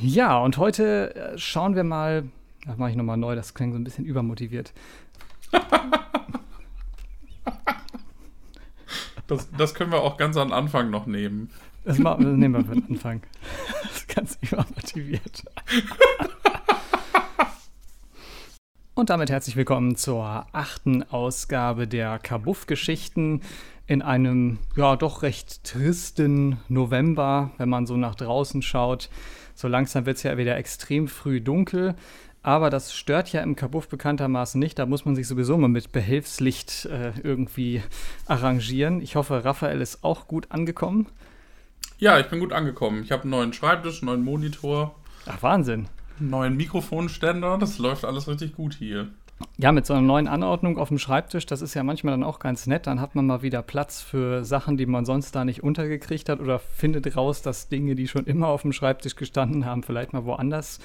Ja, und heute äh, schauen wir mal. Das mache ich nochmal neu, das klingt so ein bisschen übermotiviert. Das, das können wir auch ganz am Anfang noch nehmen. Das, das nehmen wir für den Anfang. Das ist ganz übermotiviert. Und damit herzlich willkommen zur achten Ausgabe der Kabuff-Geschichten in einem ja doch recht tristen November, wenn man so nach draußen schaut. So langsam wird es ja wieder extrem früh dunkel. Aber das stört ja im Kabuff bekanntermaßen nicht. Da muss man sich sowieso mal mit Behelfslicht äh, irgendwie arrangieren. Ich hoffe, Raphael ist auch gut angekommen. Ja, ich bin gut angekommen. Ich habe einen neuen Schreibtisch, einen neuen Monitor. Ach, Wahnsinn. Einen neuen Mikrofonständer. Das läuft alles richtig gut hier. Ja, mit so einer neuen Anordnung auf dem Schreibtisch, das ist ja manchmal dann auch ganz nett. Dann hat man mal wieder Platz für Sachen, die man sonst da nicht untergekriegt hat oder findet raus, dass Dinge, die schon immer auf dem Schreibtisch gestanden haben, vielleicht mal woanders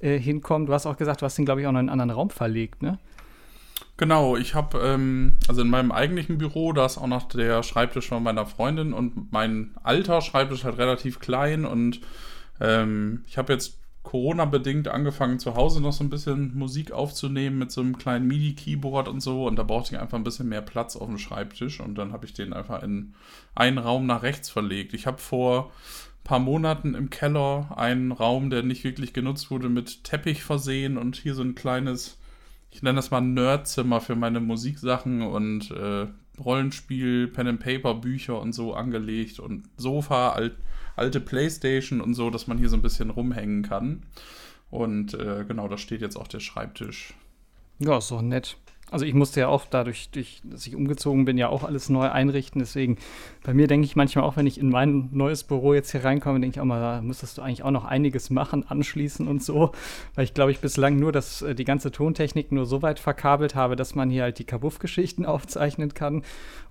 äh, hinkommen. Du hast auch gesagt, du hast den, glaube ich, auch noch in einen anderen Raum verlegt, ne? Genau, ich habe, ähm, also in meinem eigentlichen Büro, da ist auch noch der Schreibtisch von meiner Freundin und mein alter Schreibtisch halt relativ klein und ähm, ich habe jetzt Corona-bedingt angefangen, zu Hause noch so ein bisschen Musik aufzunehmen mit so einem kleinen MIDI-Keyboard und so. Und da brauchte ich einfach ein bisschen mehr Platz auf dem Schreibtisch. Und dann habe ich den einfach in einen Raum nach rechts verlegt. Ich habe vor ein paar Monaten im Keller einen Raum, der nicht wirklich genutzt wurde, mit Teppich versehen und hier so ein kleines, ich nenne das mal Nerdzimmer für meine Musiksachen und äh, Rollenspiel, Pen and Paper Bücher und so angelegt und Sofa, alt alte Playstation und so, dass man hier so ein bisschen rumhängen kann. Und äh, genau, da steht jetzt auch der Schreibtisch. Ja, ist doch nett. Also ich musste ja auch dadurch, durch, dass ich umgezogen bin, ja auch alles neu einrichten. Deswegen, bei mir denke ich manchmal auch, wenn ich in mein neues Büro jetzt hier reinkomme, denke ich auch mal, da müsstest du eigentlich auch noch einiges machen, anschließen und so. Weil ich glaube, ich bislang nur das, äh, die ganze Tontechnik nur so weit verkabelt habe, dass man hier halt die Kabuff-Geschichten aufzeichnen kann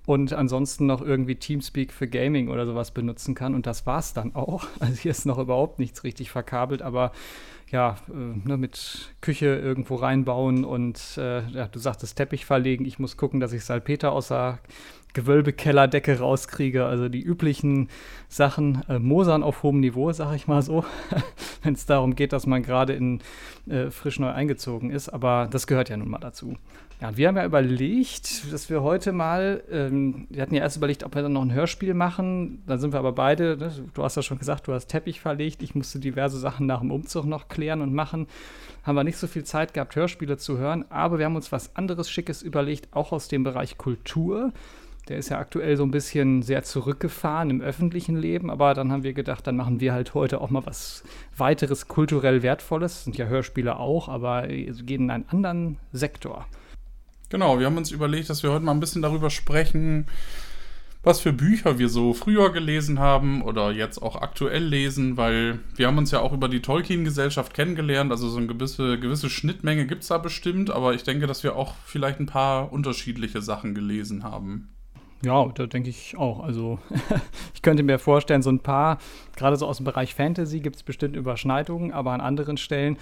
und ansonsten noch irgendwie Teamspeak für Gaming oder sowas benutzen kann. Und das war's dann auch. Also hier ist noch überhaupt nichts richtig verkabelt, aber ja, äh, ne, mit Küche irgendwo reinbauen und äh, ja, du sagtest Teppich verlegen. Ich muss gucken, dass ich Salpeter aus der Gewölbekellerdecke rauskriege. Also die üblichen Sachen, äh, Mosern auf hohem Niveau, sag ich mal so, wenn es darum geht, dass man gerade in äh, frisch neu eingezogen ist. Aber das gehört ja nun mal dazu. Ja, wir haben ja überlegt, dass wir heute mal, ähm, wir hatten ja erst überlegt, ob wir dann noch ein Hörspiel machen. Dann sind wir aber beide, ne, du hast ja schon gesagt, du hast Teppich verlegt. Ich musste diverse Sachen nach dem Umzug noch klären und machen. Haben wir nicht so viel Zeit gehabt, Hörspiele zu hören. Aber wir haben uns was anderes Schickes überlegt, auch aus dem Bereich Kultur. Der ist ja aktuell so ein bisschen sehr zurückgefahren im öffentlichen Leben, aber dann haben wir gedacht, dann machen wir halt heute auch mal was weiteres kulturell Wertvolles. Sind ja Hörspiele auch, aber gehen in einen anderen Sektor. Genau, wir haben uns überlegt, dass wir heute mal ein bisschen darüber sprechen, was für Bücher wir so früher gelesen haben oder jetzt auch aktuell lesen, weil wir haben uns ja auch über die Tolkien-Gesellschaft kennengelernt, also so eine gewisse, gewisse Schnittmenge gibt es da bestimmt, aber ich denke, dass wir auch vielleicht ein paar unterschiedliche Sachen gelesen haben. Ja, da denke ich auch. Also ich könnte mir vorstellen, so ein paar, gerade so aus dem Bereich Fantasy gibt es bestimmt Überschneidungen, aber an anderen Stellen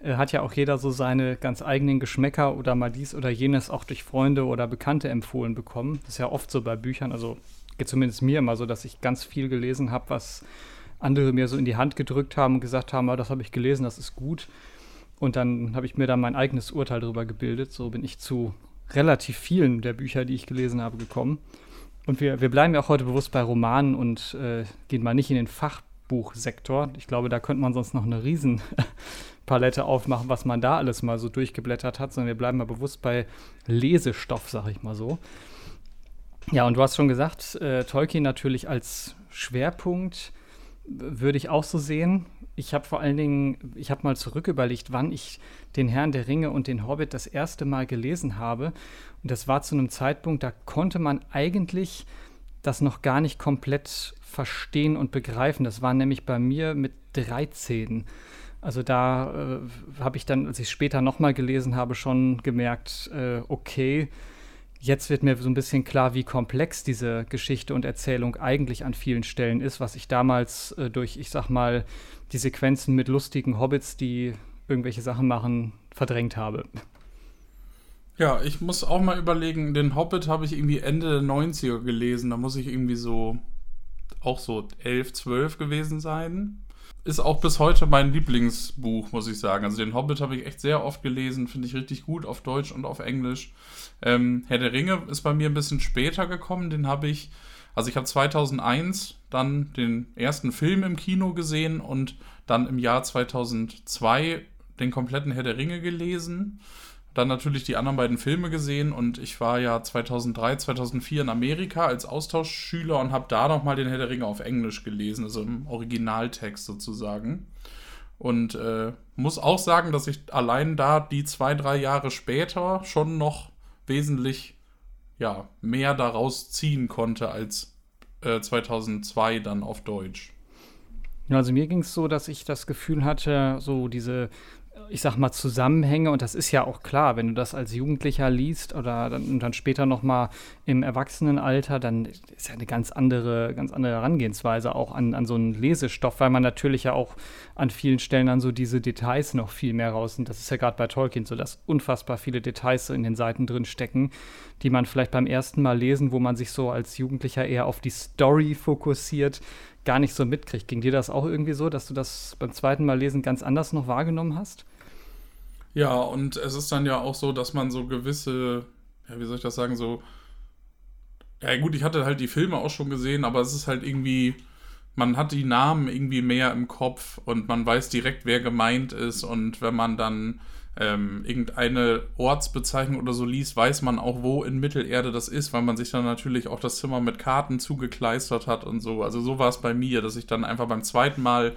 äh, hat ja auch jeder so seine ganz eigenen Geschmäcker oder mal dies oder jenes auch durch Freunde oder Bekannte empfohlen bekommen. Das ist ja oft so bei Büchern, also geht zumindest mir immer so, dass ich ganz viel gelesen habe, was andere mir so in die Hand gedrückt haben und gesagt haben, ah, das habe ich gelesen, das ist gut. Und dann habe ich mir da mein eigenes Urteil darüber gebildet. So bin ich zu relativ vielen der Bücher, die ich gelesen habe, gekommen. Und wir, wir bleiben ja auch heute bewusst bei Romanen und äh, gehen mal nicht in den Fachbuchsektor. Ich glaube, da könnte man sonst noch eine riesen Palette aufmachen, was man da alles mal so durchgeblättert hat, sondern wir bleiben mal bewusst bei Lesestoff, sag ich mal so. Ja, und du hast schon gesagt, äh, Tolkien natürlich als Schwerpunkt würde ich auch so sehen. Ich habe vor allen Dingen, ich habe mal zurück überlegt, wann ich den Herrn der Ringe und den Hobbit das erste Mal gelesen habe. Und das war zu einem Zeitpunkt, da konnte man eigentlich das noch gar nicht komplett verstehen und begreifen. Das war nämlich bei mir mit 13. Also da äh, habe ich dann, als ich später nochmal gelesen habe, schon gemerkt, äh, okay, jetzt wird mir so ein bisschen klar, wie komplex diese Geschichte und Erzählung eigentlich an vielen Stellen ist, was ich damals äh, durch, ich sag mal, die Sequenzen mit lustigen Hobbits, die irgendwelche Sachen machen, verdrängt habe. Ja, ich muss auch mal überlegen, den Hobbit habe ich irgendwie Ende der 90er gelesen. Da muss ich irgendwie so auch so 11, 12 gewesen sein. Ist auch bis heute mein Lieblingsbuch, muss ich sagen. Also den Hobbit habe ich echt sehr oft gelesen, finde ich richtig gut auf Deutsch und auf Englisch. Ähm, Herr der Ringe ist bei mir ein bisschen später gekommen, den habe ich, also ich habe 2001 dann den ersten Film im Kino gesehen und dann im Jahr 2002 den kompletten Herr der Ringe gelesen dann natürlich die anderen beiden Filme gesehen und ich war ja 2003, 2004 in Amerika als Austauschschüler und habe da nochmal den Herr der Ringe auf Englisch gelesen, also im Originaltext sozusagen. Und äh, muss auch sagen, dass ich allein da die zwei, drei Jahre später schon noch wesentlich ja, mehr daraus ziehen konnte als äh, 2002 dann auf Deutsch. Also mir ging es so, dass ich das Gefühl hatte, so diese ich sag mal, Zusammenhänge, und das ist ja auch klar, wenn du das als Jugendlicher liest oder dann, dann später nochmal im Erwachsenenalter, dann ist ja eine ganz andere, ganz andere Herangehensweise auch an, an so einen Lesestoff, weil man natürlich ja auch an vielen Stellen dann so diese Details noch viel mehr raus. Und das ist ja gerade bei Tolkien so, dass unfassbar viele Details so in den Seiten drin stecken, die man vielleicht beim ersten Mal lesen, wo man sich so als Jugendlicher eher auf die Story fokussiert, gar nicht so mitkriegt. Ging dir das auch irgendwie so, dass du das beim zweiten Mal lesen ganz anders noch wahrgenommen hast? Ja, und es ist dann ja auch so, dass man so gewisse, ja, wie soll ich das sagen, so. Ja, gut, ich hatte halt die Filme auch schon gesehen, aber es ist halt irgendwie, man hat die Namen irgendwie mehr im Kopf und man weiß direkt, wer gemeint ist. Und wenn man dann ähm, irgendeine Ortsbezeichnung oder so liest, weiß man auch, wo in Mittelerde das ist, weil man sich dann natürlich auch das Zimmer mit Karten zugekleistert hat und so. Also so war es bei mir, dass ich dann einfach beim zweiten Mal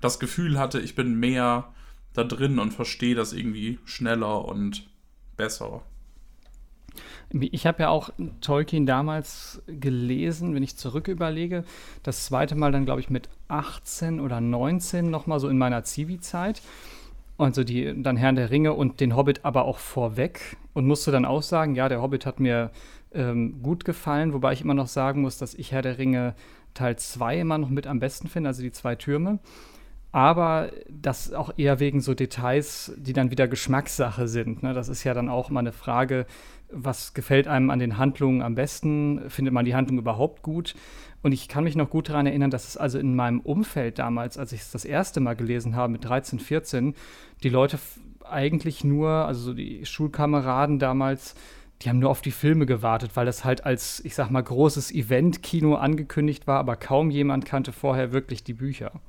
das Gefühl hatte, ich bin mehr da drin und verstehe das irgendwie schneller und besser. Ich habe ja auch Tolkien damals gelesen, wenn ich zurück überlege. Das zweite Mal dann, glaube ich, mit 18 oder 19 nochmal so in meiner Zivi-Zeit. Also die dann Herrn der Ringe und den Hobbit aber auch vorweg und musste dann auch sagen, ja, der Hobbit hat mir ähm, gut gefallen, wobei ich immer noch sagen muss, dass ich Herr der Ringe Teil 2 immer noch mit am besten finde, also die zwei Türme. Aber das auch eher wegen so Details, die dann wieder Geschmackssache sind. Ne? Das ist ja dann auch mal eine Frage, was gefällt einem an den Handlungen am besten? Findet man die Handlung überhaupt gut? Und ich kann mich noch gut daran erinnern, dass es also in meinem Umfeld damals, als ich es das erste Mal gelesen habe, mit 13, 14, die Leute eigentlich nur, also so die Schulkameraden damals, die haben nur auf die Filme gewartet, weil das halt als, ich sag mal, großes Event-Kino angekündigt war, aber kaum jemand kannte vorher wirklich die Bücher.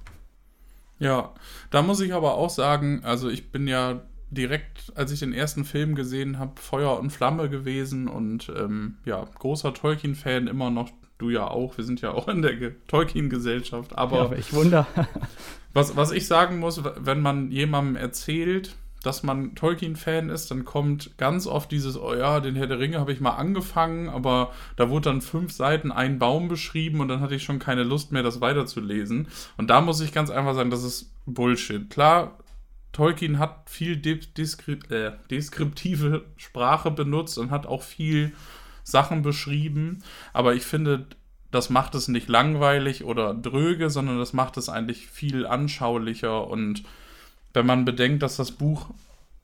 Ja, da muss ich aber auch sagen, also ich bin ja direkt, als ich den ersten Film gesehen habe, Feuer und Flamme gewesen und ähm, ja, großer Tolkien-Fan immer noch. Du ja auch, wir sind ja auch in der Tolkien-Gesellschaft, aber. Ja, ich wunder. was, was ich sagen muss, wenn man jemandem erzählt, dass man Tolkien-Fan ist, dann kommt ganz oft dieses, oh ja, den Herr der Ringe habe ich mal angefangen, aber da wurde dann fünf Seiten ein Baum beschrieben und dann hatte ich schon keine Lust mehr, das weiterzulesen. Und da muss ich ganz einfach sagen, das ist Bullshit. Klar, Tolkien hat viel Deskrip äh, deskriptive Sprache benutzt und hat auch viel Sachen beschrieben, aber ich finde, das macht es nicht langweilig oder dröge, sondern das macht es eigentlich viel anschaulicher und wenn man bedenkt, dass das Buch,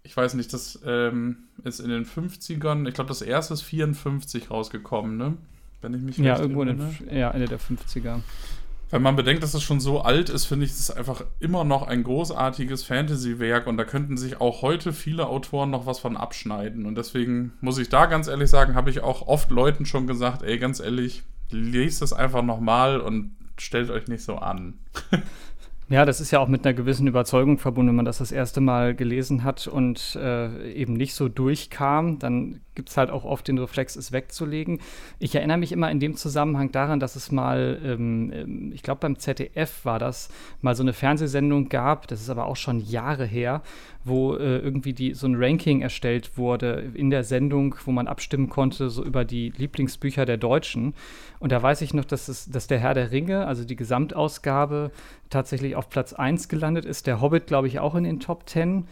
ich weiß nicht, das ähm, ist in den 50ern, ich glaube, das erste ist 54 rausgekommen, ne? Wenn ich mich Ja, irgendwo in den, ja, Ende der 50er. Wenn man bedenkt, dass es schon so alt ist, finde ich es einfach immer noch ein großartiges Fantasy-Werk und da könnten sich auch heute viele Autoren noch was von abschneiden. Und deswegen muss ich da ganz ehrlich sagen, habe ich auch oft Leuten schon gesagt, ey, ganz ehrlich, lest es einfach nochmal und stellt euch nicht so an. Ja, das ist ja auch mit einer gewissen Überzeugung verbunden, wenn man das das erste Mal gelesen hat und äh, eben nicht so durchkam, dann gibt es halt auch oft den Reflex, es wegzulegen. Ich erinnere mich immer in dem Zusammenhang daran, dass es mal, ähm, ähm ich glaube beim ZDF war das, mal so eine Fernsehsendung gab, das ist aber auch schon Jahre her, wo äh, irgendwie die, so ein Ranking erstellt wurde in der Sendung, wo man abstimmen konnte, so über die Lieblingsbücher der Deutschen. Und da weiß ich noch, dass, es, dass der Herr der Ringe, also die Gesamtausgabe, tatsächlich auf Platz 1 gelandet ist. Der Hobbit, glaube ich, auch in den Top 10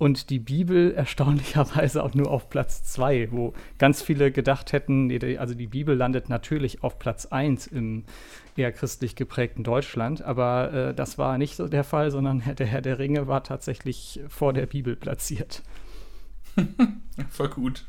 und die Bibel erstaunlicherweise auch nur auf Platz 2, wo ganz viele gedacht hätten, also die Bibel landet natürlich auf Platz 1 im eher christlich geprägten Deutschland, aber äh, das war nicht so der Fall, sondern der Herr der Ringe war tatsächlich vor der Bibel platziert. Voll gut.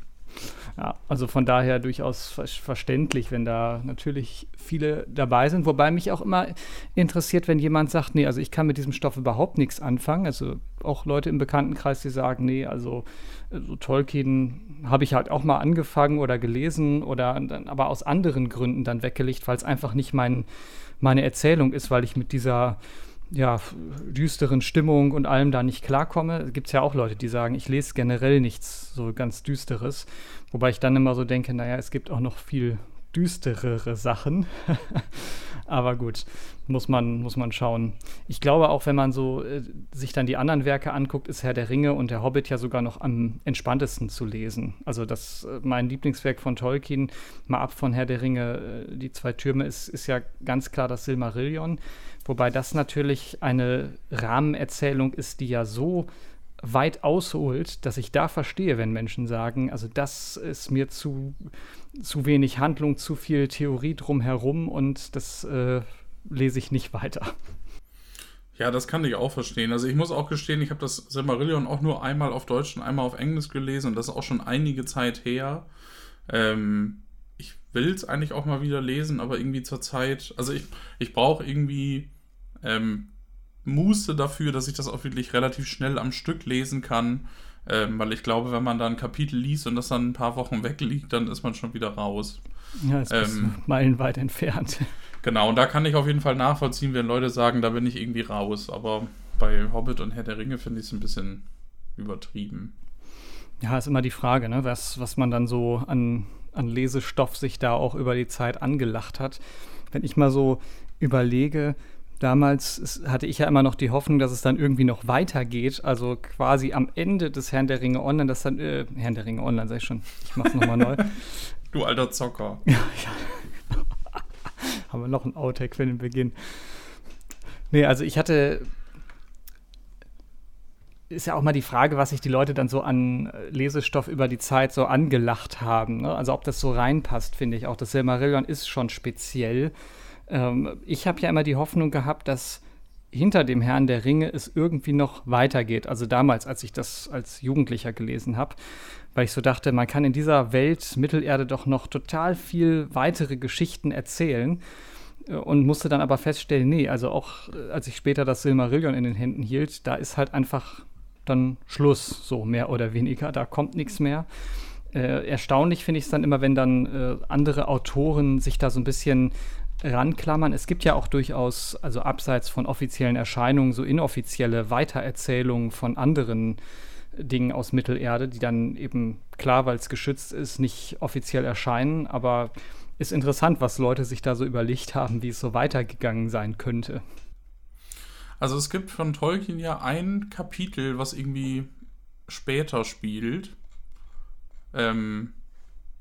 Ja, also von daher durchaus ver verständlich, wenn da natürlich viele dabei sind. Wobei mich auch immer interessiert, wenn jemand sagt, nee, also ich kann mit diesem Stoff überhaupt nichts anfangen. Also auch Leute im Bekanntenkreis, die sagen, nee, also so Tolkien habe ich halt auch mal angefangen oder gelesen oder dann aber aus anderen Gründen dann weggelegt, weil es einfach nicht mein, meine Erzählung ist, weil ich mit dieser ja, düsteren Stimmung und allem da nicht klarkomme. Gibt es ja auch Leute, die sagen, ich lese generell nichts so ganz Düsteres. Wobei ich dann immer so denke, naja, es gibt auch noch viel düsterere Sachen. Aber gut, muss man, muss man schauen. Ich glaube auch, wenn man so äh, sich dann die anderen Werke anguckt, ist Herr der Ringe und der Hobbit ja sogar noch am entspanntesten zu lesen. Also das, äh, mein Lieblingswerk von Tolkien, mal ab von Herr der Ringe, äh, die zwei Türme, ist, ist ja ganz klar das Silmarillion. Wobei das natürlich eine Rahmenerzählung ist, die ja so weit ausholt, dass ich da verstehe, wenn Menschen sagen, also das ist mir zu, zu wenig Handlung, zu viel Theorie drumherum und das äh, lese ich nicht weiter. Ja, das kann ich auch verstehen. Also ich muss auch gestehen, ich habe das Silmarillion auch nur einmal auf Deutsch und einmal auf Englisch gelesen und das ist auch schon einige Zeit her. Ähm, ich will es eigentlich auch mal wieder lesen, aber irgendwie zur Zeit, also ich, ich brauche irgendwie ähm, Muße dafür, dass ich das auch wirklich relativ schnell am Stück lesen kann. Ähm, weil ich glaube, wenn man da ein Kapitel liest und das dann ein paar Wochen wegliegt, dann ist man schon wieder raus. Ja, ist ähm, meilenweit entfernt. Genau, und da kann ich auf jeden Fall nachvollziehen, wenn Leute sagen, da bin ich irgendwie raus. Aber bei Hobbit und Herr der Ringe finde ich es ein bisschen übertrieben. Ja, ist immer die Frage, ne? was, was man dann so an, an Lesestoff sich da auch über die Zeit angelacht hat. Wenn ich mal so überlege, damals hatte ich ja immer noch die Hoffnung, dass es dann irgendwie noch weitergeht. Also quasi am Ende des Herrn der Ringe Online, das dann, äh, Herrn der Ringe Online, sag ich schon, ich mach's nochmal neu. Du alter Zocker. Ja, ja. Haben wir noch ein Outtake für den Beginn. Nee, also ich hatte. Ist ja auch mal die Frage, was sich die Leute dann so an Lesestoff über die Zeit so angelacht haben. Ne? Also ob das so reinpasst, finde ich. Auch das Silmarillion ist schon speziell. Ähm, ich habe ja immer die Hoffnung gehabt, dass hinter dem Herrn der Ringe es irgendwie noch weitergeht. Also damals, als ich das als Jugendlicher gelesen habe, weil ich so dachte, man kann in dieser Welt Mittelerde doch noch total viel weitere Geschichten erzählen äh, und musste dann aber feststellen, nee, also auch äh, als ich später das Silmarillion in den Händen hielt, da ist halt einfach dann Schluss, so mehr oder weniger, da kommt nichts mehr. Äh, erstaunlich finde ich es dann immer, wenn dann äh, andere Autoren sich da so ein bisschen ranklammern. Es gibt ja auch durchaus, also abseits von offiziellen Erscheinungen, so inoffizielle Weitererzählungen von anderen Dingen aus Mittelerde, die dann eben klar, weil es geschützt ist, nicht offiziell erscheinen. Aber ist interessant, was Leute sich da so überlegt haben, wie es so weitergegangen sein könnte. Also es gibt von Tolkien ja ein Kapitel, was irgendwie später spielt. Ähm,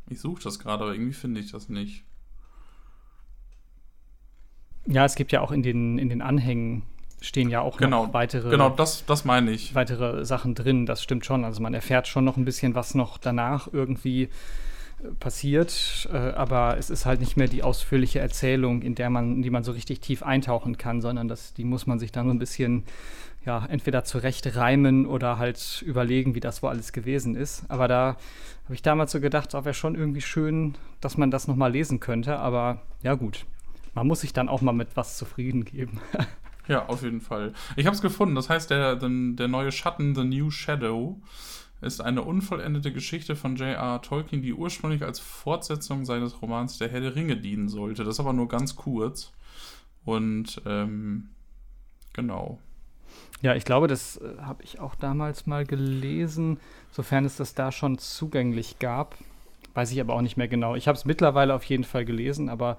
ich suche das gerade, aber irgendwie finde ich das nicht. Ja, es gibt ja auch in den, in den Anhängen stehen ja auch genau, noch weitere. Genau, das, das meine ich. Weitere Sachen drin, das stimmt schon. Also man erfährt schon noch ein bisschen, was noch danach irgendwie äh, passiert, äh, aber es ist halt nicht mehr die ausführliche Erzählung, in der man, in die man so richtig tief eintauchen kann, sondern das, die muss man sich dann so ein bisschen ja, entweder zurecht reimen oder halt überlegen, wie das wohl alles gewesen ist. Aber da habe ich damals so gedacht, auch wäre schon irgendwie schön, dass man das nochmal lesen könnte. Aber ja, gut man muss sich dann auch mal mit was zufrieden geben. ja, auf jeden Fall. Ich habe es gefunden. Das heißt, der, der, der neue Schatten, The New Shadow, ist eine unvollendete Geschichte von J.R. Tolkien, die ursprünglich als Fortsetzung seines Romans Der Herr der Ringe dienen sollte. Das aber nur ganz kurz. Und ähm, genau. Ja, ich glaube, das äh, habe ich auch damals mal gelesen, sofern es das da schon zugänglich gab. Weiß ich aber auch nicht mehr genau. Ich habe es mittlerweile auf jeden Fall gelesen, aber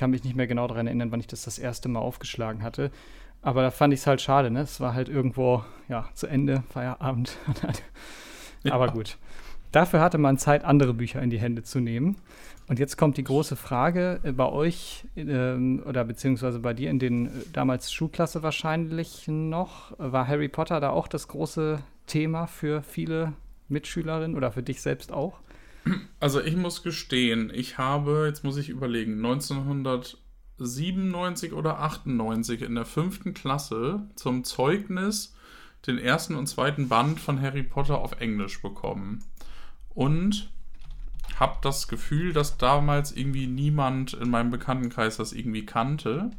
kann mich nicht mehr genau daran erinnern, wann ich das das erste Mal aufgeschlagen hatte. Aber da fand ich es halt schade, ne? Es war halt irgendwo, ja, zu Ende, Feierabend. ja. Aber gut. Dafür hatte man Zeit, andere Bücher in die Hände zu nehmen. Und jetzt kommt die große Frage äh, bei euch ähm, oder beziehungsweise bei dir in den äh, damals Schulklasse wahrscheinlich noch. War Harry Potter da auch das große Thema für viele Mitschülerinnen oder für dich selbst auch? Also ich muss gestehen, ich habe, jetzt muss ich überlegen, 1997 oder 98 in der fünften Klasse zum Zeugnis den ersten und zweiten Band von Harry Potter auf Englisch bekommen. Und habe das Gefühl, dass damals irgendwie niemand in meinem Bekanntenkreis das irgendwie kannte.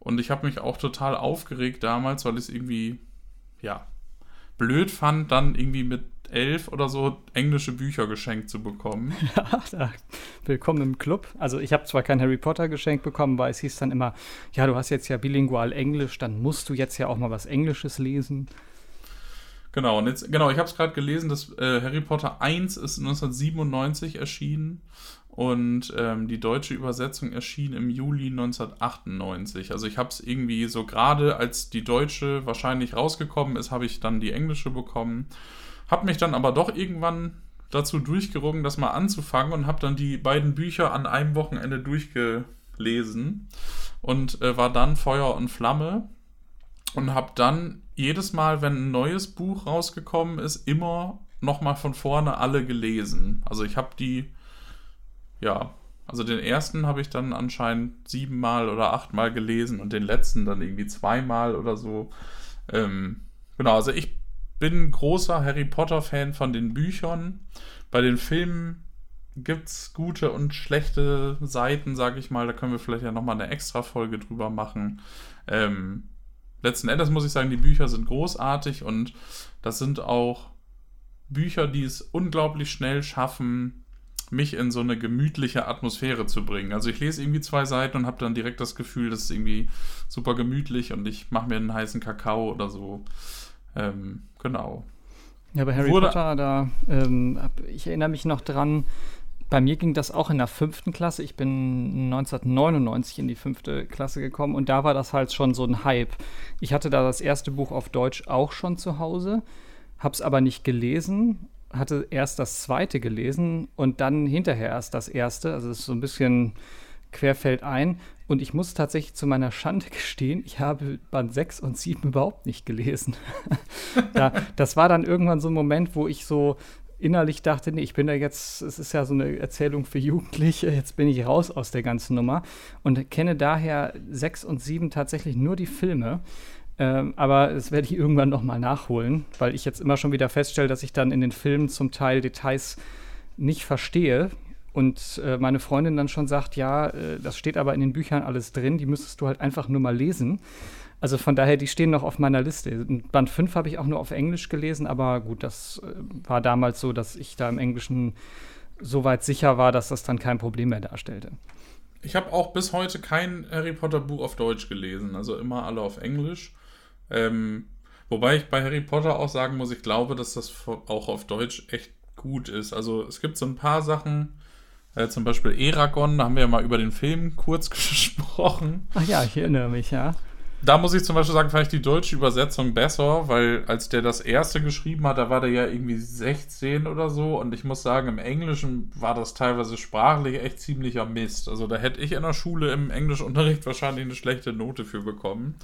Und ich habe mich auch total aufgeregt damals, weil es irgendwie, ja, blöd fand, dann irgendwie mit elf oder so englische Bücher geschenkt zu bekommen. Ja, da, willkommen im Club. Also ich habe zwar kein Harry Potter geschenkt bekommen, weil es hieß dann immer, ja, du hast jetzt ja bilingual Englisch, dann musst du jetzt ja auch mal was Englisches lesen. Genau, und jetzt, genau, ich habe es gerade gelesen, dass äh, Harry Potter 1 ist 1997 erschienen und ähm, die deutsche Übersetzung erschien im Juli 1998. Also ich habe es irgendwie so gerade, als die deutsche wahrscheinlich rausgekommen ist, habe ich dann die englische bekommen. Habe mich dann aber doch irgendwann dazu durchgerungen, das mal anzufangen und habe dann die beiden Bücher an einem Wochenende durchgelesen und äh, war dann Feuer und Flamme und habe dann jedes Mal, wenn ein neues Buch rausgekommen ist, immer nochmal von vorne alle gelesen. Also ich habe die, ja, also den ersten habe ich dann anscheinend siebenmal oder achtmal gelesen und den letzten dann irgendwie zweimal oder so. Ähm, genau, also ich bin großer Harry Potter-Fan von den Büchern. Bei den Filmen gibt es gute und schlechte Seiten, sage ich mal. Da können wir vielleicht ja nochmal eine extra Folge drüber machen. Ähm, letzten Endes muss ich sagen, die Bücher sind großartig und das sind auch Bücher, die es unglaublich schnell schaffen, mich in so eine gemütliche Atmosphäre zu bringen. Also ich lese irgendwie zwei Seiten und habe dann direkt das Gefühl, das ist irgendwie super gemütlich und ich mache mir einen heißen Kakao oder so. Ähm, genau. Ja, bei Harry Wurde Potter, da, ähm, ich erinnere mich noch dran, bei mir ging das auch in der fünften Klasse. Ich bin 1999 in die fünfte Klasse gekommen und da war das halt schon so ein Hype. Ich hatte da das erste Buch auf Deutsch auch schon zu Hause, hab's aber nicht gelesen, hatte erst das zweite gelesen und dann hinterher erst das erste. Also es ist so ein bisschen querfeld ein. Und ich muss tatsächlich zu meiner Schande gestehen, ich habe Band 6 und 7 überhaupt nicht gelesen. ja, das war dann irgendwann so ein Moment, wo ich so innerlich dachte, nee, ich bin da jetzt, es ist ja so eine Erzählung für Jugendliche, jetzt bin ich raus aus der ganzen Nummer und kenne daher sechs und sieben tatsächlich nur die Filme. Ähm, aber das werde ich irgendwann noch mal nachholen, weil ich jetzt immer schon wieder feststelle, dass ich dann in den Filmen zum Teil Details nicht verstehe und äh, meine Freundin dann schon sagt, ja, äh, das steht aber in den Büchern alles drin, die müsstest du halt einfach nur mal lesen. Also von daher, die stehen noch auf meiner Liste. Band 5 habe ich auch nur auf Englisch gelesen, aber gut, das äh, war damals so, dass ich da im Englischen so weit sicher war, dass das dann kein Problem mehr darstellte. Ich habe auch bis heute kein Harry Potter Buch auf Deutsch gelesen, also immer alle auf Englisch. Ähm, wobei ich bei Harry Potter auch sagen muss, ich glaube, dass das auch auf Deutsch echt gut ist. Also es gibt so ein paar Sachen, äh, zum Beispiel Eragon, da haben wir ja mal über den Film kurz gesprochen. Ach ja, ich erinnere mich, ja da muss ich zum Beispiel sagen, ich die deutsche Übersetzung besser, weil als der das erste geschrieben hat, da war der ja irgendwie 16 oder so und ich muss sagen, im Englischen war das teilweise sprachlich echt ziemlicher Mist. Also da hätte ich in der Schule im Englischunterricht wahrscheinlich eine schlechte Note für bekommen.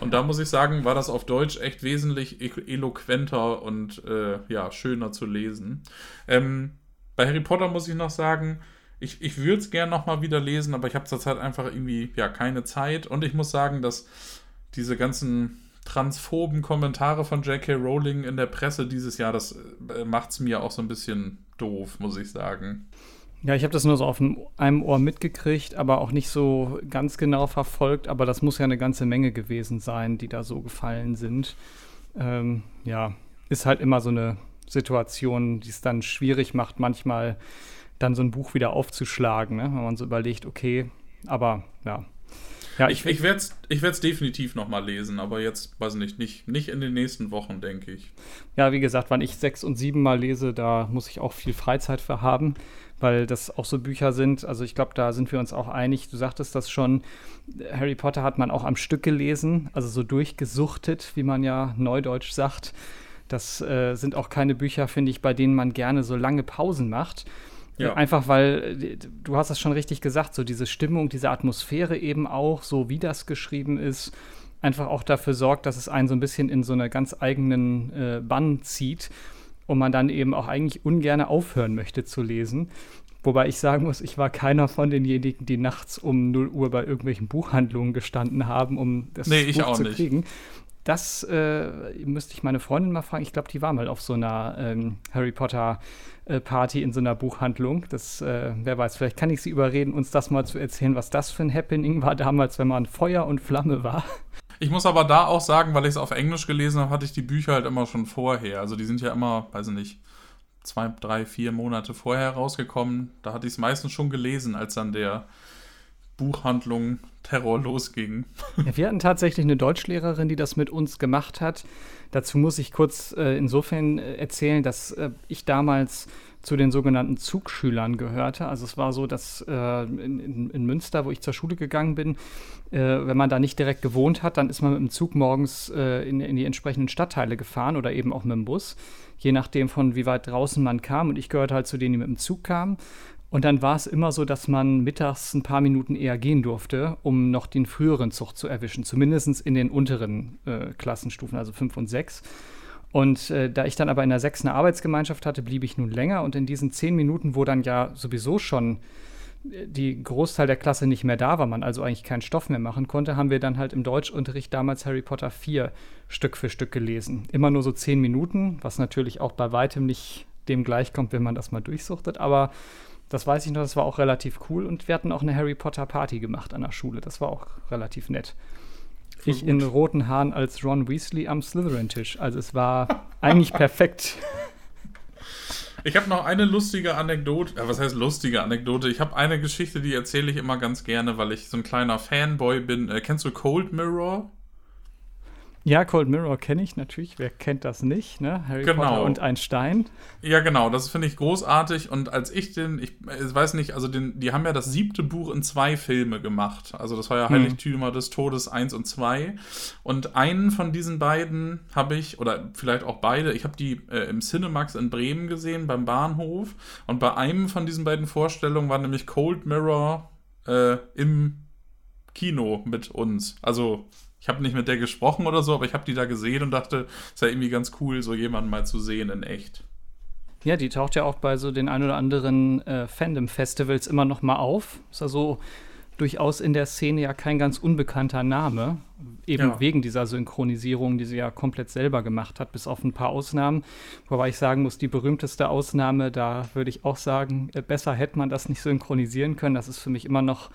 Und da muss ich sagen, war das auf Deutsch echt wesentlich eloquenter und äh, ja, schöner zu lesen. Ähm, bei Harry Potter muss ich noch sagen, ich, ich würde es gerne nochmal wieder lesen, aber ich habe zurzeit einfach irgendwie ja keine Zeit. Und ich muss sagen, dass diese ganzen transphoben Kommentare von J.K. Rowling in der Presse dieses Jahr, das äh, macht es mir auch so ein bisschen doof, muss ich sagen. Ja, ich habe das nur so auf einem Ohr mitgekriegt, aber auch nicht so ganz genau verfolgt. Aber das muss ja eine ganze Menge gewesen sein, die da so gefallen sind. Ähm, ja, ist halt immer so eine Situation, die es dann schwierig macht, manchmal dann so ein Buch wieder aufzuschlagen, ne? wenn man so überlegt, okay, aber ja. Ja, ich, ich, ich werde es ich definitiv noch mal lesen, aber jetzt, weiß nicht, nicht, nicht in den nächsten Wochen, denke ich. Ja, wie gesagt, wann ich sechs und sieben Mal lese, da muss ich auch viel Freizeit für haben, weil das auch so Bücher sind. Also ich glaube, da sind wir uns auch einig. Du sagtest das schon, Harry Potter hat man auch am Stück gelesen, also so durchgesuchtet, wie man ja neudeutsch sagt. Das äh, sind auch keine Bücher, finde ich, bei denen man gerne so lange Pausen macht. Ja. Einfach weil, äh, du hast das schon richtig gesagt, so diese Stimmung, diese Atmosphäre eben auch, so wie das geschrieben ist, einfach auch dafür sorgt, dass es einen so ein bisschen in so einer ganz eigenen äh, Bann zieht und man dann eben auch eigentlich ungern aufhören möchte zu lesen. Wobei ich sagen muss, ich war keiner von denjenigen, die nachts um 0 Uhr bei irgendwelchen Buchhandlungen gestanden haben, um das nee, Buch zu nicht. kriegen. Das äh, müsste ich meine Freundin mal fragen. Ich glaube, die war mal auf so einer ähm, Harry Potter äh, Party in so einer Buchhandlung. Das, äh, wer weiß, vielleicht kann ich sie überreden, uns das mal zu erzählen, was das für ein Happening war damals, wenn man Feuer und Flamme war. Ich muss aber da auch sagen, weil ich es auf Englisch gelesen habe, hatte ich die Bücher halt immer schon vorher. Also die sind ja immer, weiß ich nicht, zwei, drei, vier Monate vorher rausgekommen. Da hatte ich es meistens schon gelesen, als dann der Buchhandlung Terror losging. Ja, wir hatten tatsächlich eine Deutschlehrerin, die das mit uns gemacht hat. Dazu muss ich kurz äh, insofern äh, erzählen, dass äh, ich damals zu den sogenannten Zugschülern gehörte. Also es war so, dass äh, in, in, Münster, wo ich zur Schule gegangen bin, äh, wenn man da nicht direkt gewohnt hat, dann ist man mit dem Zug morgens äh, in, in, die entsprechenden Stadtteile gefahren oder eben auch mit dem Bus, je nachdem von wie weit draußen man kam. Und ich gehörte halt zu denen, die mit dem Zug kamen. Und dann war es immer so, dass man mittags ein paar Minuten eher gehen durfte, um noch den früheren Zug zu erwischen, zumindest in den unteren äh, Klassenstufen, also 5 und 6. Und äh, da ich dann aber in der 6 eine Arbeitsgemeinschaft hatte, blieb ich nun länger. Und in diesen 10 Minuten, wo dann ja sowieso schon äh, die Großteil der Klasse nicht mehr da war, man also eigentlich keinen Stoff mehr machen konnte, haben wir dann halt im Deutschunterricht damals Harry Potter 4 Stück für Stück gelesen. Immer nur so 10 Minuten, was natürlich auch bei weitem nicht dem gleichkommt, wenn man das mal durchsuchtet, aber das weiß ich noch, das war auch relativ cool. Und wir hatten auch eine Harry Potter Party gemacht an der Schule. Das war auch relativ nett. Voll ich gut. in roten Haaren als Ron Weasley am Slytherin-Tisch. Also es war eigentlich perfekt. Ich habe noch eine lustige Anekdote. Ja, was heißt lustige Anekdote? Ich habe eine Geschichte, die erzähle ich immer ganz gerne, weil ich so ein kleiner Fanboy bin. Äh, kennst du Cold Mirror? Ja, Cold Mirror kenne ich natürlich. Wer kennt das nicht? Ne? Harry genau. Potter und ein Stein. Ja, genau. Das finde ich großartig. Und als ich den, ich, ich weiß nicht, also den, die haben ja das siebte Buch in zwei Filme gemacht. Also das war ja hm. Heiligtümer des Todes 1 und 2. Und einen von diesen beiden habe ich, oder vielleicht auch beide, ich habe die äh, im Cinemax in Bremen gesehen, beim Bahnhof. Und bei einem von diesen beiden Vorstellungen war nämlich Cold Mirror äh, im Kino mit uns. Also ich habe nicht mit der gesprochen oder so, aber ich habe die da gesehen und dachte, es ist ja irgendwie ganz cool, so jemanden mal zu sehen in echt. Ja, die taucht ja auch bei so den ein oder anderen äh, Fandom-Festivals immer noch mal auf. Ist also durchaus in der Szene ja kein ganz unbekannter Name. Eben ja. wegen dieser Synchronisierung, die sie ja komplett selber gemacht hat, bis auf ein paar Ausnahmen. Wobei ich sagen muss, die berühmteste Ausnahme, da würde ich auch sagen, äh, besser hätte man das nicht synchronisieren können. Das ist für mich immer noch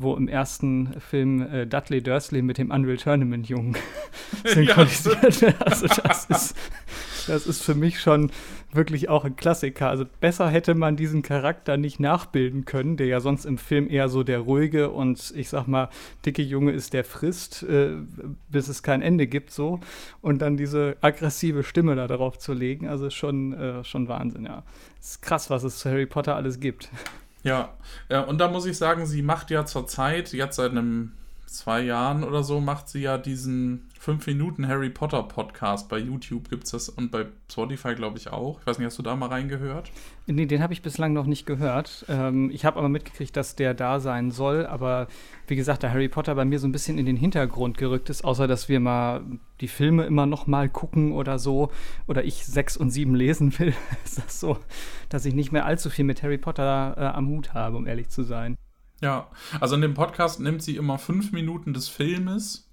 wo im ersten Film äh, Dudley Dursley mit dem Unreal Tournament Jungen synchronisiert wird. also das ist, das ist für mich schon wirklich auch ein Klassiker. Also besser hätte man diesen Charakter nicht nachbilden können, der ja sonst im Film eher so der ruhige und ich sag mal, dicke Junge ist, der frisst, äh, bis es kein Ende gibt, so. Und dann diese aggressive Stimme da drauf zu legen, also schon, äh, schon Wahnsinn, ja. Es ist krass, was es zu Harry Potter alles gibt. Ja, und da muss ich sagen, sie macht ja zurzeit, jetzt seit einem zwei Jahren oder so, macht sie ja diesen 5 Minuten Harry Potter Podcast. Bei YouTube gibt es das und bei Spotify, glaube ich, auch. Ich weiß nicht, hast du da mal reingehört? Nee, den habe ich bislang noch nicht gehört. Ähm, ich habe aber mitgekriegt, dass der da sein soll. Aber wie gesagt, der Harry Potter bei mir so ein bisschen in den Hintergrund gerückt ist, außer dass wir mal die Filme immer noch mal gucken oder so. Oder ich sechs und sieben lesen will. ist das so, dass ich nicht mehr allzu viel mit Harry Potter äh, am Hut habe, um ehrlich zu sein. Ja, also in dem Podcast nimmt sie immer fünf Minuten des Filmes